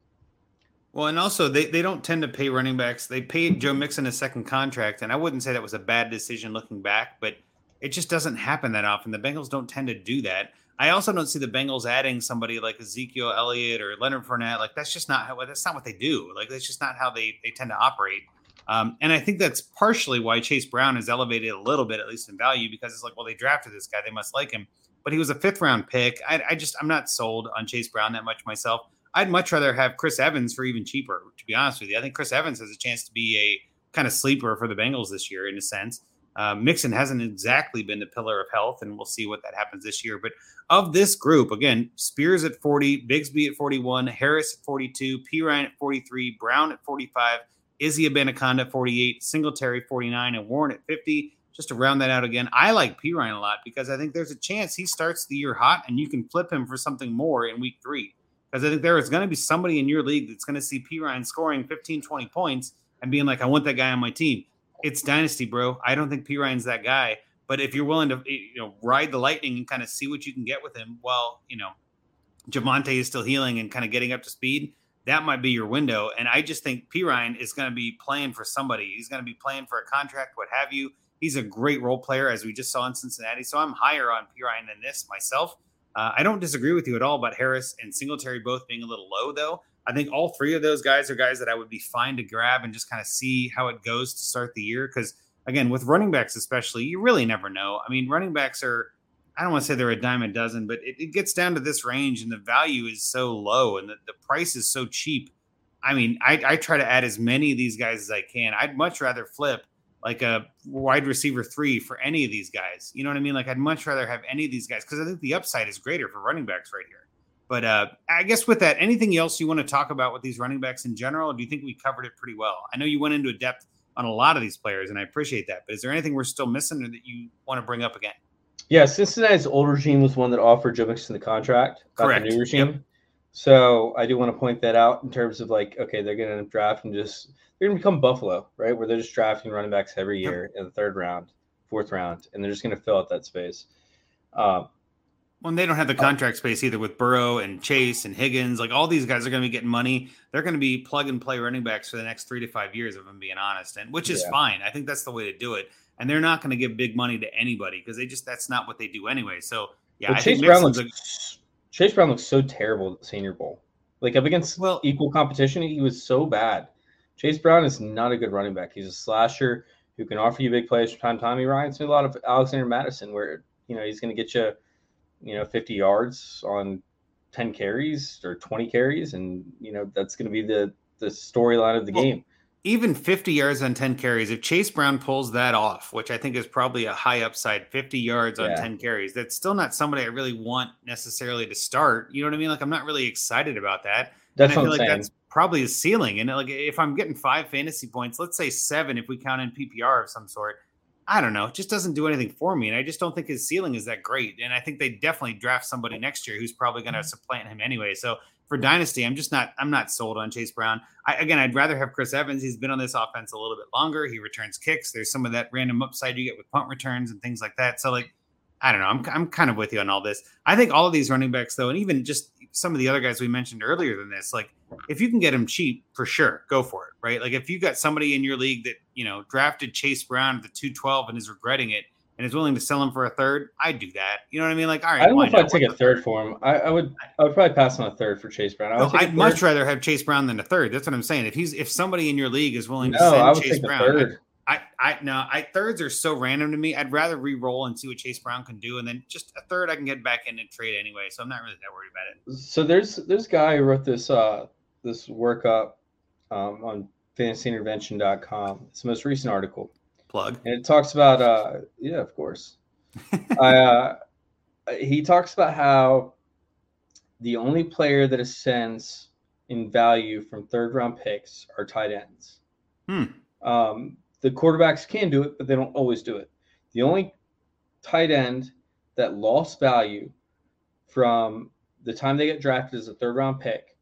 Well, and also they, they don't tend to pay running backs. They paid Joe Mixon a second contract, and I wouldn't say that was a bad decision looking back, but it just doesn't happen that often. The Bengals don't tend to do that. I also don't see the Bengals adding somebody like Ezekiel Elliott or Leonard Fournette. Like that's just not how that's not what they do. Like that's just not how they they tend to operate. Um, and I think that's partially why Chase Brown is elevated a little bit, at least in value, because it's like, well, they drafted this guy, they must like him. But he was a fifth round pick. I, I just I'm not sold on Chase Brown that much myself. I'd much rather have Chris Evans for even cheaper, to be honest with you. I think Chris Evans has a chance to be a kind of sleeper for the Bengals this year, in a sense. Uh, Mixon hasn't exactly been the pillar of health, and we'll see what that happens this year. But of this group, again, Spears at 40, Bigsby at 41, Harris at 42, Perine at 43, Brown at 45, Izzy Abanikanda at 48, Singletary 49, and Warren at 50. Just to round that out again, I like Perine a lot because I think there's a chance he starts the year hot and you can flip him for something more in week three. Because I think there is going to be somebody in your league that's going to see Perine scoring 15, 20 points and being like, I want that guy on my team it's dynasty, bro. I don't think Perine's that guy. But if you're willing to you know ride the lightning and kind of see what you can get with him, while you know Javonte is still healing and kind of getting up to speed, that might be your window. And I just think Perine is going to be playing for somebody. He's going to be playing for a contract, what have you. He's a great role player, as we just saw in Cincinnati. So I'm higher on Perine than this myself. Uh, I don't disagree with you at all about Harris and Singletary both being a little low, though. I think all three of those guys are guys that I would be fine to grab and just kind of see how it goes to start the year. Because again, with running backs, especially, you really never know. I mean, running backs are, I don't want to say they're a dime a dozen, but it, it gets down to this range and the value is so low and the, the price is so cheap. I mean, I, I try to add as many of these guys as I can. I'd much rather flip like a wide receiver three for any of these guys. You know what I mean? Like I'd much rather have any of these guys because I think the upside is greater for running backs right here. But uh, I guess with that, anything else you want to talk about with these running backs in general? do you think we covered it pretty well? I know you went into a depth on a lot of these players, and I appreciate that. But is there anything we're still missing or that you want to bring up again? Yeah, Cincinnati's old regime was one that offered Joe Mixon the contract. Correct. The new regime. Yep. So I do want to point that out in terms of like, okay, they're going to draft and just they're going to become Buffalo, right? Where they're just drafting running backs every year yep. in the third round, fourth round, and they're just going to fill out that space. Um, well, they don't have the oh. contract space either with Burrow and Chase and Higgins. Like all these guys are going to be getting money. They're going to be plug and play running backs for the next three to five years, if I'm being honest, and which is yeah. fine. I think that's the way to do it. And they're not going to give big money to anybody because they just that's not what they do anyway. So yeah, Chase Brown looks a, Chase Brown looks so terrible at the Senior Bowl. Like up against well equal competition, he was so bad. Chase Brown is not a good running back. He's a slasher who can offer you big plays from time to time. He reminds me a lot of Alexander Mattison, where you know he's going to get you you know 50 yards on 10 carries or 20 carries and you know that's going to be the the storyline of the well, game even 50 yards on 10 carries if chase brown pulls that off which i think is probably a high upside 50 yards on yeah. 10 carries that's still not somebody i really want necessarily to start you know what i mean like i'm not really excited about that that's and i feel like saying. that's probably a ceiling and like if i'm getting five fantasy points let's say seven if we count in ppr of some sort I don't know, it just doesn't do anything for me. And I just don't think his ceiling is that great. And I think they definitely draft somebody next year who's probably going to mm-hmm. supplant him anyway. So for dynasty, I'm just not I'm not sold on Chase Brown. I, again, I'd rather have Chris Evans. He's been on this offense a little bit longer. He returns kicks. There's some of that random upside you get with punt returns and things like that. So like, I don't know. I'm I'm kind of with you on all this. I think all of these running backs though, and even just some of the other guys we mentioned earlier than this, like if you can get them cheap, for sure, go for it, right? Like if you got somebody in your league that you know drafted Chase Brown at the two twelve and is regretting it and is willing to sell him for a third, I'd do that. You know what I mean? Like, all right, I don't know if I'd take a third for him. I, I, would, I would probably pass on a third for Chase Brown. I would oh, no, I'd much rather have Chase Brown than a third. That's what I'm saying. If he's if somebody in your league is willing to no, send Chase Brown, I, I no, I thirds are so random to me. I'd rather re-roll and see what Chase Brown can do, and then just a third I can get back in and trade anyway. So I'm not really that worried about it. So there's there's a guy who wrote this uh this workup um, on fantasyintervention.com. It's the most recent article. Plug. And it talks about uh yeah, of course. I uh he talks about how the only player that ascends in value from third round picks are tight ends. Hmm. Um, the quarterbacks can do it, but they don't always do it. The only tight end that lost value from the time they get drafted as a third round pick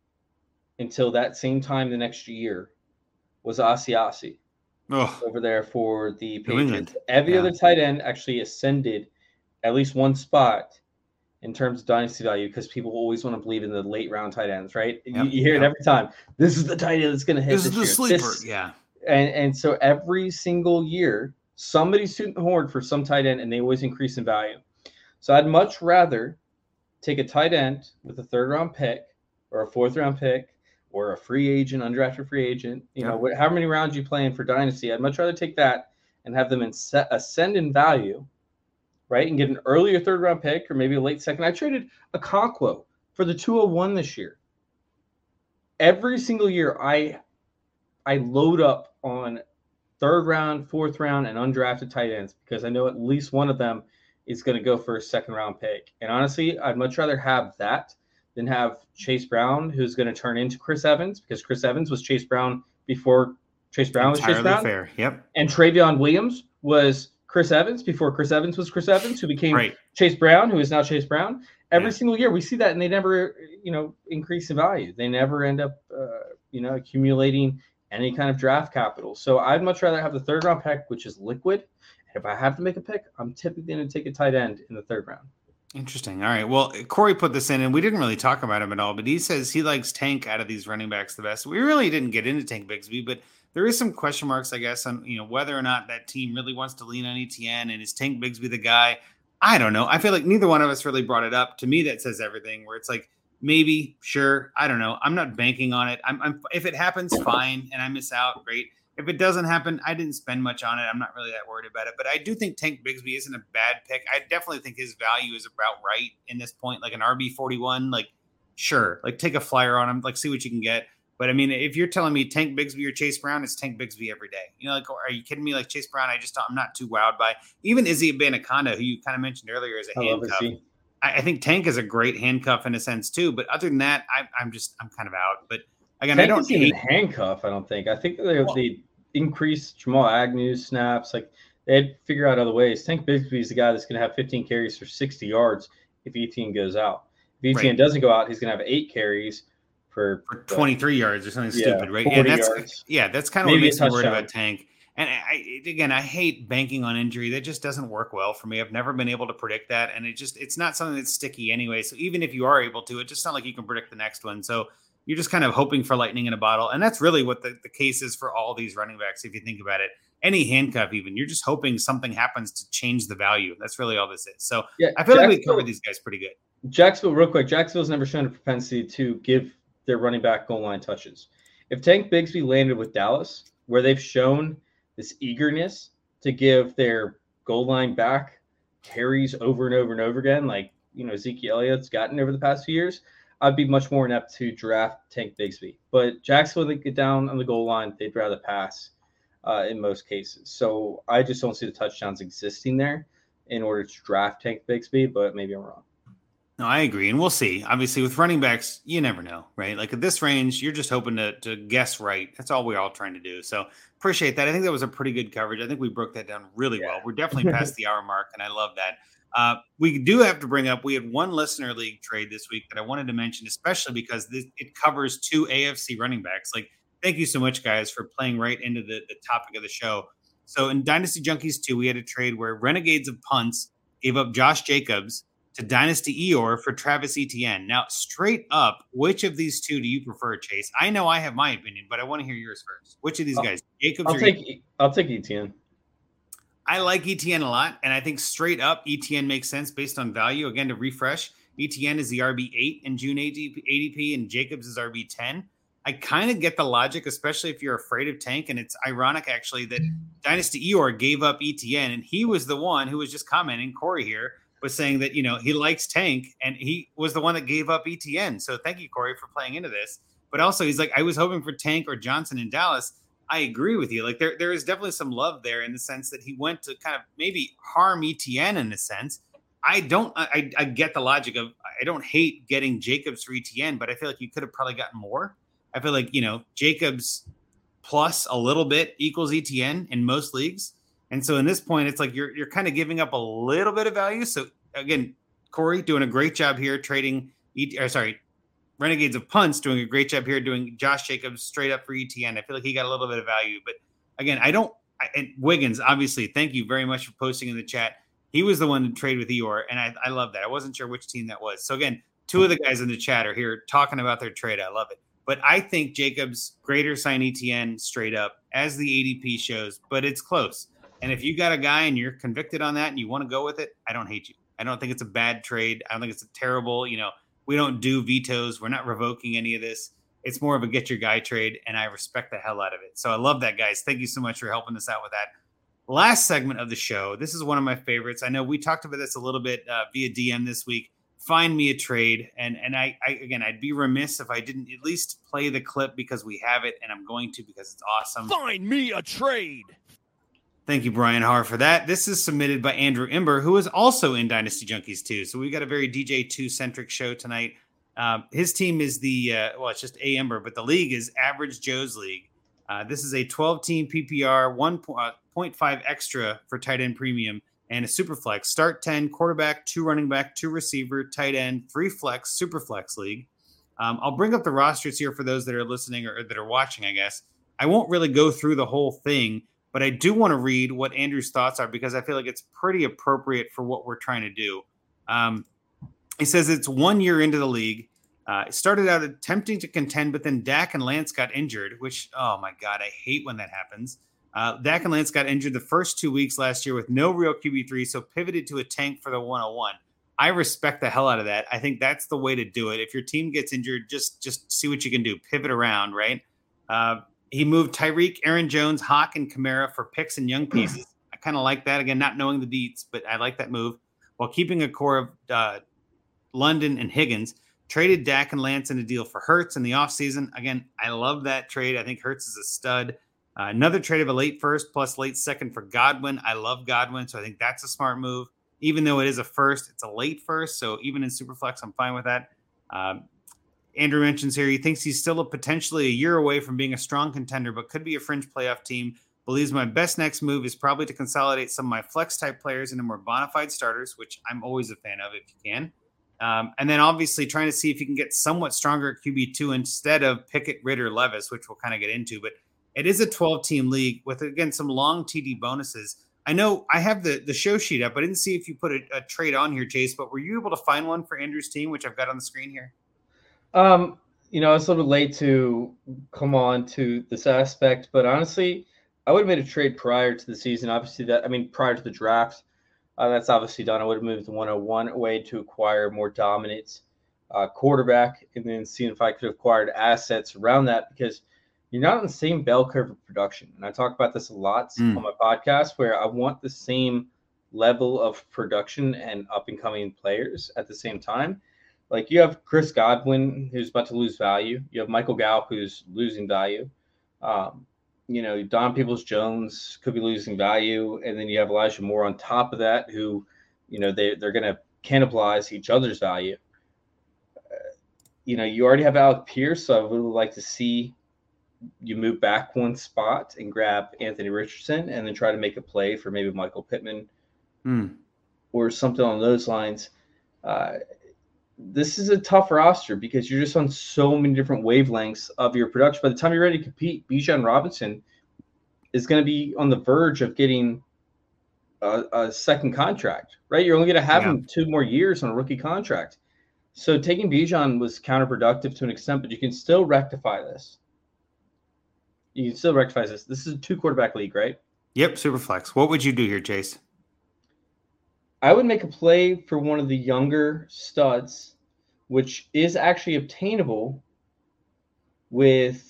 until that same time the next year was Asiasi Oh, over there for the Patriots. Every Yeah. other tight end actually ascended at least one spot in terms of dynasty value because people always want to believe in the late round tight ends, right? You- Yep, You, hear it every time. This is the tight end that's going to hit this this, is the year. sleeper. This- yeah. And and so every single year somebody's shooting the horn for some tight end and they always increase in value. So i'd much rather take a tight end with a third round pick or a fourth round pick or a free agent undrafted free agent you know Yeah. what, how many rounds you playing for dynasty i'd much rather take that and have them in set, ascend in value right and get an earlier third round pick or maybe a late second. I traded Okonkwo for the 201 this year. Every single year i I load up on third round, fourth round, and undrafted tight ends because I know at least one of them is going to go for a second round pick. And honestly, I'd much rather have that than have Chase Brown, who's going to turn into Chris Evans because Chris Evans was Chase Brown before Chase Brown was Chase Brown, fair. Yep. and Trayveon Williams was Chris Evans before Chris Evans was Chris Evans, who became Right. Chase Brown, who is now Chase Brown. Every Yeah. single year, we see that, and they never, you know, increase in value. They never end up, uh, you know, accumulating any kind of draft capital. So I'd much rather have the third round pick, which is liquid. And if I have to make a pick, I'm typically going to take a tight end in the third round. Interesting. All right. Well, Corey put this in, and we didn't really talk about him at all, but he says he likes Tank out of these running backs the best. We really didn't get into Tank Bigsby, but there is some question marks, I guess, on you know whether or not that team really wants to lean on ETN and is Tank Bigsby the guy. I don't know. I feel like neither one of us really brought it up. To me, that says everything. Where it's like maybe, sure, I don't know. I'm not banking on it. I'm, I'm if it happens, fine, and I miss out, great. If it doesn't happen, I didn't spend much on it. I'm not really that worried about it. But I do think Tank Bigsby isn't a bad pick. I definitely think his value is about right in this point, like an RB 41. Like, sure, like take a flyer on him, like see what you can get. But I mean, if you're telling me Tank Bigsby or Chase Brown, it's Tank Bigsby every day. You know, like, are you kidding me? Like Chase Brown, I just I'm not too wowed by. Even Izzy Abanikanda, who you kind of mentioned earlier, as a handcuff. I, I think Tank is a great handcuff in a sense too. But other than that, I, I'm just I'm kind of out. But again, I don't even handcuff. I don't think. I think they Well- they increase Jamal Agnew's snaps. Like they'd figure out other ways. Tank Bigsby is the guy that's going to have 15 carries for 60 yards if ETN goes out. If ETN Right. doesn't go out, he's going to have eight carries for for uh, 23 yards or something Yeah, stupid, right? Yeah, that's yards. yeah, that's kind of what Maybe a makes me worried about Tank. And I, again, I hate banking on injury. That just doesn't work well for me. I've never been able to predict that, and it just it's not something that's sticky anyway. So even if you are able to, it just not like you can predict the next one. So you're just kind of hoping for lightning in a bottle, and that's really what the, the case is for all these running backs. If you think about it, any handcuff, even you're just hoping something happens to change the value. That's really all this is. So yeah. I feel like we covered these guys pretty good. Jacksonville, real quick. Jacksonville's never shown a propensity to give their running back goal line touches. If Tank Bigsby landed with Dallas, where they've shown this eagerness to give their goal line back carries over and over and over again, like you know Ezekiel Elliott's gotten over the past few years, I'd be much more inept to draft Tank Bigsby. But Jacksonville, they get down on the goal line, they'd rather pass uh, in most cases. So I just don't see the touchdowns existing there in order to draft Tank Bigsby. But maybe I'm wrong. No, I agree, and we'll see. Obviously, with running backs, you never know, right? Like at this range, you're just hoping to to guess right. That's all we're all trying to do. So appreciate that. I think that was a pretty good coverage. I think we broke that down really well. We're definitely past the hour mark, and I love that. Uh, we do have to bring up. We had one listener league trade this week that I wanted to mention, especially because this, it covers two AFC running backs. Like, thank you so much, guys, for playing right into the the topic of the show. So in Dynasty Junkies 2, we had a trade where Renegades of Punts gave up Josh Jacobs to Dynasty Eeyore for Travis Etienne. Now, straight up, which of these two do you prefer, Chase? I know I have my opinion, but I want to hear yours first. Which of these I'll- guys, Jacobs I'll or take I'll take ETN. I like ETN a lot, and I think straight up ETN makes sense based on value. Again, to refresh, ETN is the RB eight in June ADP, ADP and Jacobs is RB ten. I kind of get the logic, especially if you're afraid of Tank. And it's ironic actually that Dynasty Eeyore gave up ETN, and he was the one who was just commenting. Corey here was saying that you know he likes Tank, and he was the one that gave up ETN. So thank you, Corey, for playing into this. But also, he's like, I was hoping for Tank or Johnson in Dallas. I agree with you. Like there, there is definitely some love there in the sense that he went to kind of maybe harm ETN in a sense. I don't. I, I get the logic of. I don't hate getting Jacobs for ETN, but I feel like you could have probably gotten more. I feel like you know Jacobs plus a little bit equals ETN in most leagues. And so in this point, it's like you're you're kind of giving up a little bit of value. So again, Corey doing a great job here trading. Or sorry, Renegades of Punts doing a great job here, doing Josh Jacobs straight up for ETN. I feel like he got a little bit of value, but again, I don't. I, and Wiggins, obviously, thank you very much for posting in the chat. He was the one to trade with Eeyore, and I, I love that. I wasn't sure which team that was. So again, two of the guys in the chat are here talking about their trade. I love it. But I think Jacobs greater sign ETN straight up as the ADP shows, but it's close. And if you got a guy and you're convicted on that and you want to go with it, I don't hate you. I don't think it's a bad trade. I don't think it's a terrible, you know, we don't do vetoes. We're not revoking any of this. It's more of a get your guy trade, and I respect the hell out of it. So I love that, guys. Thank you so much for helping us out with that. Last segment of the show. This is one of my favorites. I know we talked about this a little bit uh, via DM this week. Find me a trade, and and I, I again, I'd be remiss if I didn't at least play the clip because we have it, and I'm going to because it's awesome. Find me a trade. Thank you, Brian Har, for that. This is submitted by Andrew Ember, who is also in Dynasty Junkies too. So we've got a very DJ2 centric show tonight. Um, his team is the uh, well, it's just A Ember, but the league is Average Joe's League. Uh, this is a 12 team PPR, 1.5 uh, extra for tight end premium, and a super flex. Start 10, quarterback, two running back, two receiver, tight end, three flex, super flex league. Um, I'll bring up the rosters here for those that are listening or, or that are watching, I guess. I won't really go through the whole thing but I do want to read what Andrew's thoughts are because I feel like it's pretty appropriate for what we're trying to do. Um, he says it's one year into the league. Uh, it started out attempting to contend, but then Dak and Lance got injured, which, oh my God, I hate when that happens. Uh, Dak and Lance got injured the first two weeks last year with no real QB3, so pivoted to a tank for the 101. I respect the hell out of that. I think that's the way to do it. If your team gets injured, just just see what you can do. Pivot around, right? Uh, he moved Tyreek, Aaron Jones, Hawk, and Kamara for picks and young pieces. I kind of like that. Again, not knowing the deets, but I like that move. While keeping a core of uh, London and Higgins, traded Dak and Lance in a deal for Hurts in the offseason. Again, I love that trade. I think Hurts is a stud. Uh, another trade of a late first plus late second for Godwin. I love Godwin, so I think that's a smart move. Even though it is a first, it's a late first. So even in Superflex, I'm fine with that. Um, Andrew mentions here he thinks he's still a potentially a year away from being a strong contender, but could be a fringe playoff team. Believes my best next move is probably to consolidate some of my flex type players into more bona fide starters, which I'm always a fan of if you can. Um, and then obviously trying to see if you can get somewhat stronger QB2 instead of Pickett, Ritter, Levis, which we'll kind of get into. But it is a 12 team league with, again, some long TD bonuses. I know I have the, the show sheet up. I didn't see if you put a, a trade on here, Chase, but were you able to find one for Andrew's team, which I've got on the screen here? Um, you know, it's a little late to come on to this aspect, but honestly, I would have made a trade prior to the season. Obviously, that I mean, prior to the draft, uh, that's obviously done. I would have moved the 101 away to acquire more dominant uh, quarterback, and then seeing if I could have acquired assets around that because you're not on the same bell curve of production. And I talk about this a lot mm. on my podcast, where I want the same level of production and up and coming players at the same time. Like you have Chris Godwin, who's about to lose value. You have Michael Gallup, who's losing value. Um, you know, Don Peoples Jones could be losing value, and then you have Elijah Moore on top of that, who, you know, they they're going to cannibalize each other's value. Uh, you know, you already have Alec Pierce, so I would like to see you move back one spot and grab Anthony Richardson, and then try to make a play for maybe Michael Pittman mm. or something on those lines. Uh, this is a tough roster because you're just on so many different wavelengths of your production. By the time you're ready to compete, Bijan Robinson is going to be on the verge of getting a, a second contract, right? You're only going to have yeah. him two more years on a rookie contract. So taking Bijan was counterproductive to an extent, but you can still rectify this. You can still rectify this. This is a two quarterback league, right? Yep, super flex. What would you do here, Chase? I would make a play for one of the younger studs, which is actually obtainable with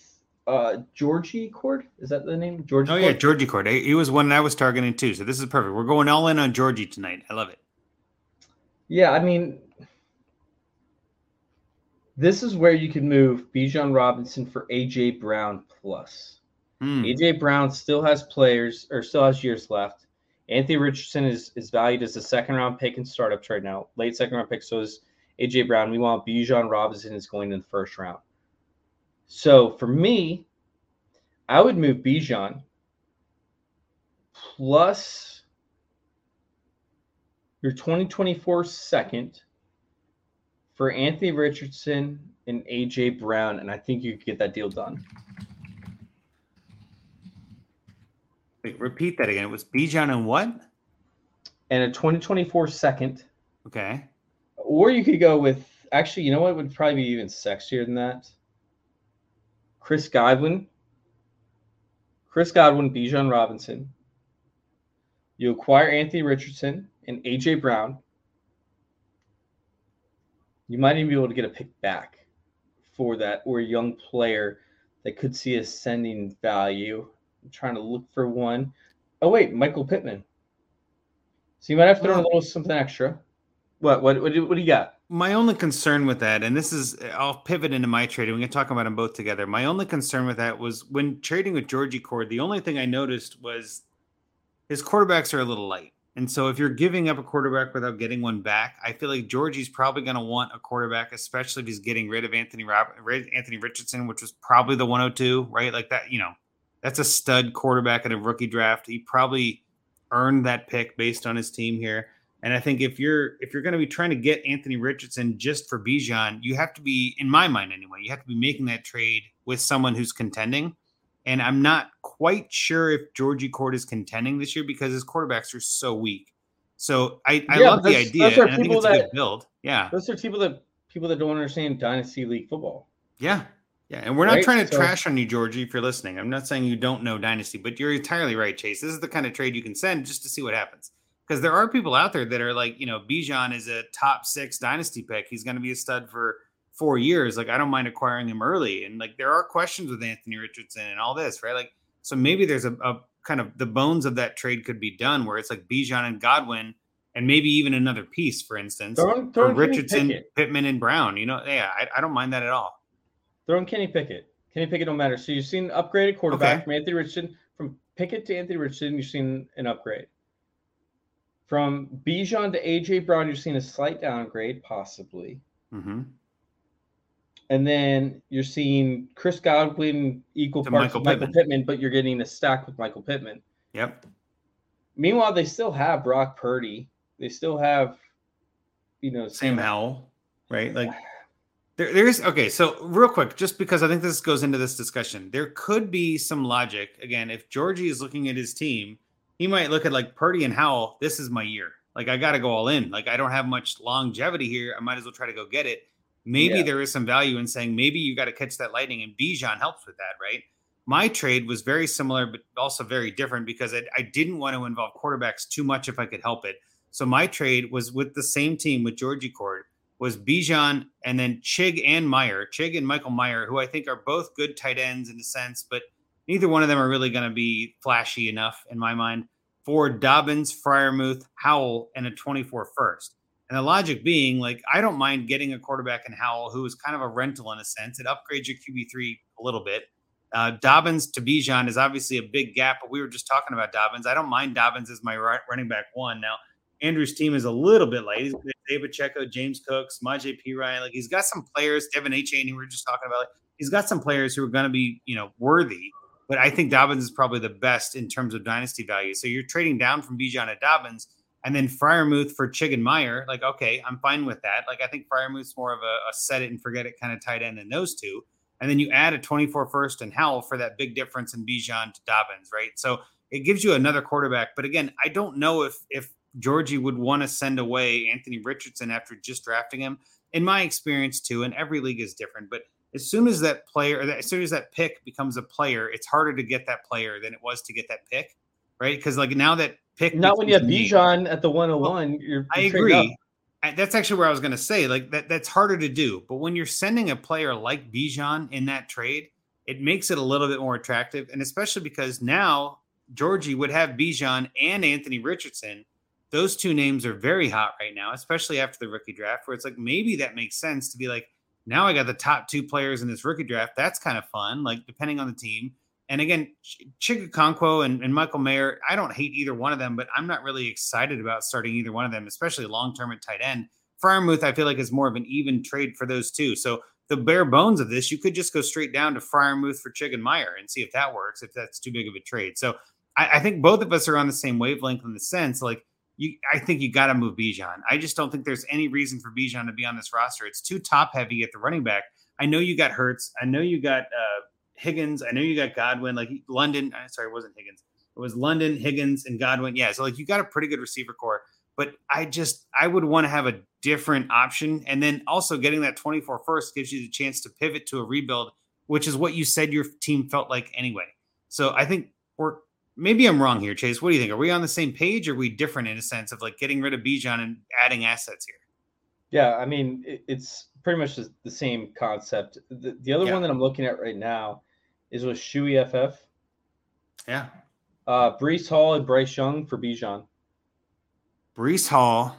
uh Georgie Cord. Is that the name? Georgie. Oh Cord? yeah, Georgie Cord. He was one I was targeting too. So this is perfect. We're going all in on Georgie tonight. I love it. Yeah, I mean, this is where you can move Bijan Robinson for AJ Brown plus. Hmm. AJ Brown still has players or still has years left. Anthony Richardson is, is valued as a second round pick in startups right now, late second round pick. So is AJ Brown. Meanwhile, Bijan Robinson is going in the first round. So for me, I would move Bijan plus your 2024 second for Anthony Richardson and AJ Brown, and I think you could get that deal done. Wait, repeat that again. It was Bijan and what? And a 2024 second. Okay. Or you could go with actually, you know what would probably be even sexier than that? Chris Godwin. Chris Godwin, Bijan Robinson. You acquire Anthony Richardson and AJ Brown. You might even be able to get a pick back for that or a young player that could see ascending value. I'm trying to look for one. Oh wait, Michael Pittman. So you might have to throw in a little something extra. What what what do, what do you got? My only concern with that, and this is, I'll pivot into my trading. We can talk about them both together. My only concern with that was when trading with Georgie Cord, the only thing I noticed was his quarterbacks are a little light. And so if you're giving up a quarterback without getting one back, I feel like Georgie's probably going to want a quarterback, especially if he's getting rid of Anthony Rob- Anthony Richardson, which was probably the 102, right? Like that, you know, that's a stud quarterback in a rookie draft. He probably earned that pick based on his team here. And I think if you're if you're going to be trying to get Anthony Richardson just for Bijan, you have to be, in my mind anyway, you have to be making that trade with someone who's contending. And I'm not quite sure if Georgie Cord is contending this year because his quarterbacks are so weak. So I, I Yeah, love the idea. those are And I think people it's a good that- build. Yeah. Those are people that people that don't understand dynasty league football. Yeah. Yeah. And we're not Right? trying to So- trash on you, Georgie, if you're listening. I'm not saying you don't know Dynasty, but you're entirely right, Chase. This is the kind of trade you can send just to see what happens. Because there are people out there that are like, you know, Bijan is a top six Dynasty pick. He's going to be a stud for four years. Like, I don't mind acquiring him early. And like, there are questions with Anthony Richardson and all this, right? Like, so maybe there's a, a kind of the bones of that trade could be done where it's like Bijan and Godwin and maybe even another piece, for instance, Throw in, for throw in Richardson. Pittman, and Brown. You know, yeah, I, I don't mind that at all. Throw in Kenny Pickett. Kenny Pickett don't matter. So you've seen an upgraded quarterback Okay. from Anthony Richardson. From Pickett to Anthony Richardson, you've seen an upgrade. From Bijan to AJ Brown, you've seen a slight downgrade, possibly. hmm And then you're seeing Chris Godwin equal To parts Michael of Michael Pittman. Pittman. but you're getting a stack with Michael Pittman. Yep. Meanwhile, they still have Brock Purdy. They still have, you know, Sam Howell, right? Like there, there's okay. So real quick, just because I think this goes into this discussion, there could be some logic. Again, if Georgie is looking at his team, he might look at like Purdy and Howell. This is my year. Like I got to go all in. Like I don't have much longevity here. I might as well try to go get it. Maybe Yeah. there is some value in saying maybe you got to catch that lightning, and Bijan helps with that, right? My trade was very similar, but also very different because I, I didn't want to involve quarterbacks too much if I could help it. So my trade was with the same team with Georgie Cord was Bijan and then Chig and Mayer, Chig and Michael Mayer, who I think are both good tight ends in a sense, but neither one of them are really going to be flashy enough in my mind for Dobbins, Freiermuth, Howell, and a 24 first. And the logic being, like, I don't mind getting a quarterback in Howell who is kind of a rental in a sense. It upgrades your QB3 a little bit. Uh, Dobbins to Bijan is obviously a big gap, but we were just talking about Dobbins. I don't mind Dobbins as my running back one. Now, Andrew's team is a little bit light. David Checo, James Cooks, Majay Perine. Like he's got some players, De'Von Achane, who we were just talking about. Like, he's got some players who are going to be, you know, worthy. But I think Dobbins is probably the best in terms of dynasty value. So you're trading down from Bijan to Dobbins and then Freiermuth for Chigenmeyer. Like, okay, I'm fine with that. Like, I think Freiermuth's more of a, a set it and forget it kind of tight end than those two. And then you add a 24 first and Howell for that big difference in Bijan to Dobbins, right? So it gives you another quarterback. But again, I don't know if if Georgie would want to send away Anthony Richardson after just drafting him. In my experience, too, and every league is different, but as soon as that player, as soon as that pick becomes a player, it's harder to get that player than it was to get that pick, right? Because like now that pick, Not when you have. Bijan at the 101. you're, I you're up. agree. I- That's actually where I was going to say. Like that, that's harder to do. But when you're sending a player like Bijan in that trade, it makes it a little bit more attractive, and especially because now Georgie would have Bijan and Anthony Richardson. Those two names are very hot right now, especially after the rookie draft, where it's like maybe that makes sense to be like, now I got the top two players in this rookie draft. That's kind of fun, like depending on the team. And again, Ch- Chig Okonkwo and, and Michael Mayer, I don't hate either one of them, but I'm not really excited about starting either one of them, especially long term at tight end. Freiermuth, I feel like is more of an even trade for those two. So the bare bones of this, you could just go straight down to Freiermuth for Chig and Mayer and see if that works, if that's too big of a trade. So I, I think both of us are on the same wavelength in the sense like you. I think you got to move Bijan. I just don't think there's any reason for Bijan to be on this roster. It's too top heavy at the running back. I know you got Hurts. I know you got uh, Higgins. I know you got Godwin. Like London. Uh, sorry, it wasn't Higgins. It was London, Higgins, and Godwin. Yeah, so like you got a pretty good receiver core. But I just I would want to have a different option, and then also getting that 24 first gives you the chance to pivot to a rebuild, which is what you said your team felt like anyway. So I think we're maybe I'm wrong here, Chase. What do you think? Are we on the same page? Or are we different in a sense of like getting rid of Bijan and adding assets here? Yeah, I mean it, it's pretty much the same concept. The, the other yeah. one that I'm looking at right now is with Shui FF. Yeah. Uh, Breece Hall and Bryce Young for Bijan. Breece Hall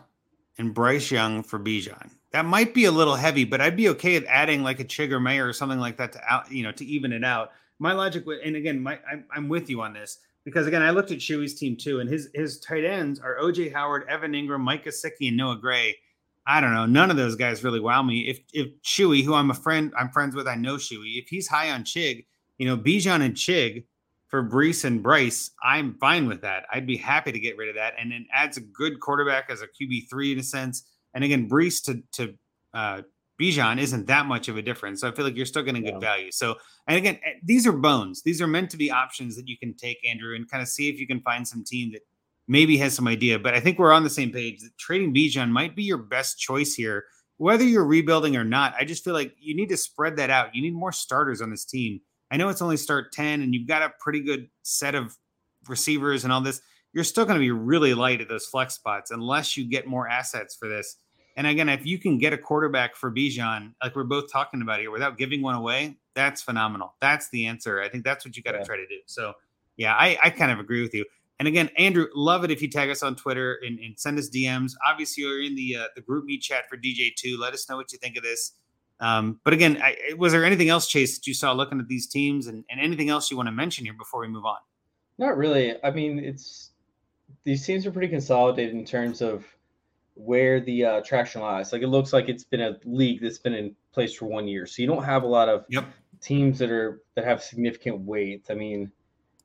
and Bryce Young for Bijan. That might be a little heavy, but I'd be okay with adding like a Chig or Mayer or something like that to out, you know, to even it out. My logic, and again, my I'm, I'm with you on this because again, I looked at Shuey's team too, and his his tight ends are OJ Howard, Evan Engram, Mike Gesicki, and Noah Gray. I don't know. None of those guys really wow me. If if Chewy, who I'm a friend, I'm friends with, I know Chewy. If he's high on Chig, you know, Bijan and Chig for Breece and Bryce, I'm fine with that. I'd be happy to get rid of that. And it adds a good quarterback as a QB three in a sense. And again, Breece to to uh, Bijan isn't that much of a difference. So I feel like you're still getting good yeah. value. So, and again, eh, these are bones. These are meant to be options that you can take, Andrew, and kind of see if you can find some team that maybe has some idea. But I think we're on the same page that trading Bijan might be your best choice here, whether you're rebuilding or not. I just feel like you need to spread that out. You need more starters on this team. I know it's only start 10 and you've got a pretty good set of receivers and all this. You're still going to be really light at those flex spots unless you get more assets for this. And again, if you can get a quarterback for Bijan, like we're both talking about here, without giving one away, that's phenomenal. That's the answer. I think that's what you got to yeah. try to do. So, yeah, I, I kind of agree with you. And again, Andrew, love it if you tag us on Twitter and, and send us DMs. Obviously, you're in the uh, the GroupMe chat for DJ2. Let us know what you think of this. Um, but again, I, was there anything else, Chase, that you saw looking at these teams, and, and anything else you want to mention here before we move on? Not really. I mean, it's these teams are pretty consolidated in terms of where the uh, traction lies. Like it looks like it's been a league that's been in place for one year, so you don't have a lot of yep. teams that are that have significant weight. I mean,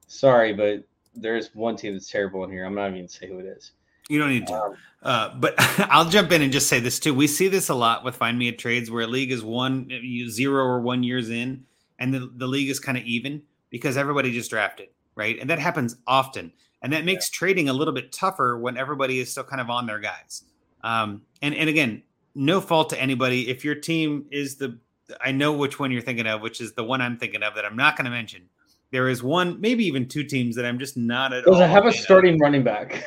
sorry, but there is one team that's terrible in here. I'm not even to say who it is. You don't need to. Um, uh, but I'll jump in and just say this too. We see this a lot with Find Me at Trades where a league is one zero or one years in, and the, the league is kind of even because everybody just drafted, right? And that happens often. And that makes yeah. trading a little bit tougher when everybody is still kind of on their guys. Um, and, and again, no fault to anybody. If your team is the, I know which one you're thinking of, which is the one I'm thinking of that I'm not going to mention. There is one, maybe even two teams that I'm just not at Does all. Does it have a starting of. running back?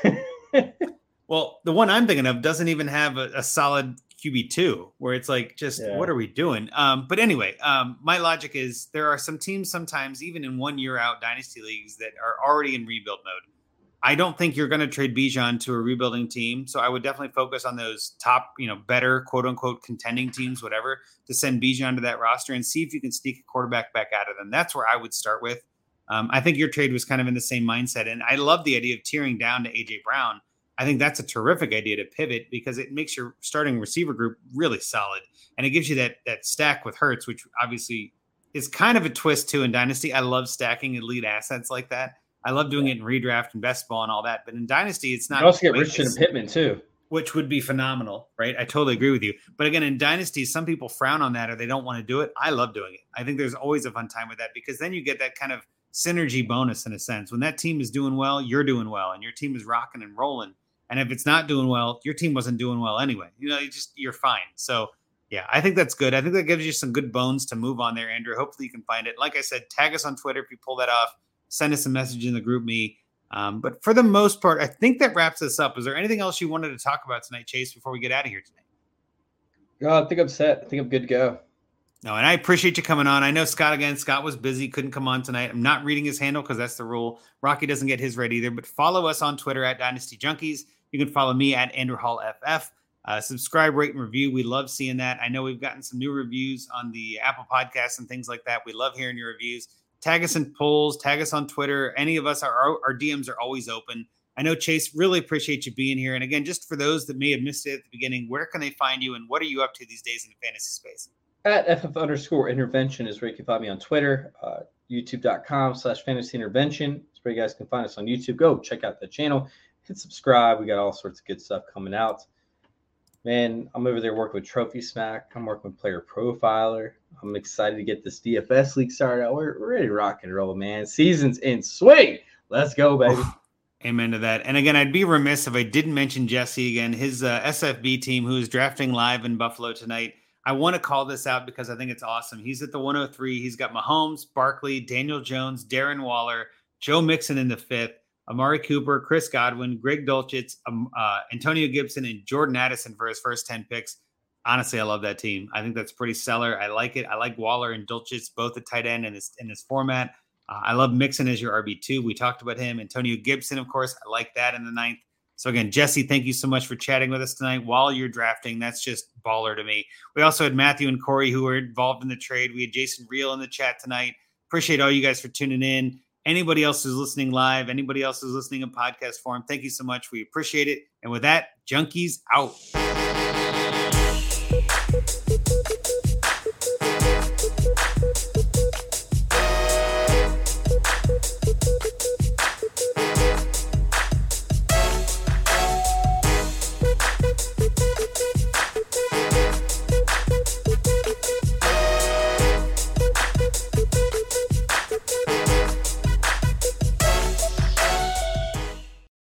well, the one I'm thinking of doesn't even have a, a solid QB two, where it's like, just yeah. what are we doing? Um, but anyway, um, my logic is there are some teams sometimes, even in one year out dynasty leagues, that are already in rebuild mode. I don't think you're going to trade Bijan to a rebuilding team, so I would definitely focus on those top, you know, better quote unquote contending teams, whatever, to send Bijan to that roster and see if you can sneak a quarterback back out of them. That's where I would start with. Um, I think your trade was kind of in the same mindset. And I love the idea of tearing down to AJ Brown. I think that's a terrific idea to pivot because it makes your starting receiver group really solid. And it gives you that that stack with Hurts, which obviously is kind of a twist too in Dynasty. I love stacking elite assets like that. I love doing it in redraft and best ball and all that. But in Dynasty, it's not. You also get Richard and Pittman too. Which would be phenomenal, right? I totally agree with you. But again, in Dynasty, some people frown on that or they don't want to do it. I love doing it. I think there's always a fun time with that because then you get that kind of – synergy bonus in a sense. When that team is doing well, you're doing well, and your team is rocking and rolling. And if it's not doing well, your team wasn't doing well anyway. You know, you just you're fine. So yeah, I think that's good. I think that gives you some good bones to move on there, Andrew. Hopefully you can find it. Like I said, tag us on Twitter if you pull that off. Send us a message in the GroupMe. Um, but for the most part, I think that wraps us up. Is there anything else you wanted to talk about tonight, Chase, before we get out of here tonight? No, I think I'm set. I think I'm good to go. No, and I appreciate you coming on. I know Scott again. Scott was busy, couldn't come on tonight. I'm not reading his handle because that's the rule. Rocky doesn't get his read either. But follow us on Twitter at Dynasty Junkies. You can follow me at Andrew Hall FF. Uh, subscribe, rate, and review. We love seeing that. I know we've gotten some new reviews on the Apple Podcasts and things like that. We love hearing your reviews. Tag us in polls. Tag us on Twitter. Any of us, our, our DMs are always open. I know Chase really appreciate you being here. And again, just for those that may have missed it at the beginning, where can they find you and what are you up to these days in the fantasy space? at ff underscore intervention is where you can find me on Twitter, uh, youtube.com slash fantasy intervention. That's where you guys can find us on YouTube. Go check out the channel, hit subscribe. We got all sorts of good stuff coming out. Man, I'm over there working with Trophy Smack. I'm working with Player Profiler. I'm excited to get this DFS league started. We're, ready to rock and roll, man. Season's in swing. Let's go, baby. Amen to that. And again, I'd be remiss if I didn't mention Jesse again, his uh, SFB team who is drafting live in Buffalo tonight. I want to call this out because I think it's awesome. He's at the 103. He's got Mahomes, Barkley, Daniel Jones, Darren Waller, Joe Mixon in the fifth, Amari Cooper, Chris Godwin, Greg Dulcich, um, uh, Antonio Gibson, and Jordan Addison for his first 10 picks. Honestly, I love that team. I think that's pretty stellar. I like it. I like Waller and Dulcich both at tight end in this in this format. Uh, I love Mixon as your RB2. We talked about him. Antonio Gibson, of course. I like that in the ninth. So, again, Jesse, thank you so much for chatting with us tonight while you're drafting. That's just baller to me. We also had Matthew and Corey who were involved in the trade. We had Jason Real in the chat tonight. Appreciate all you guys for tuning in. Anybody else who's listening live, anybody else who's listening in podcast form, thank you so much. We appreciate it. And with that, Junkies out.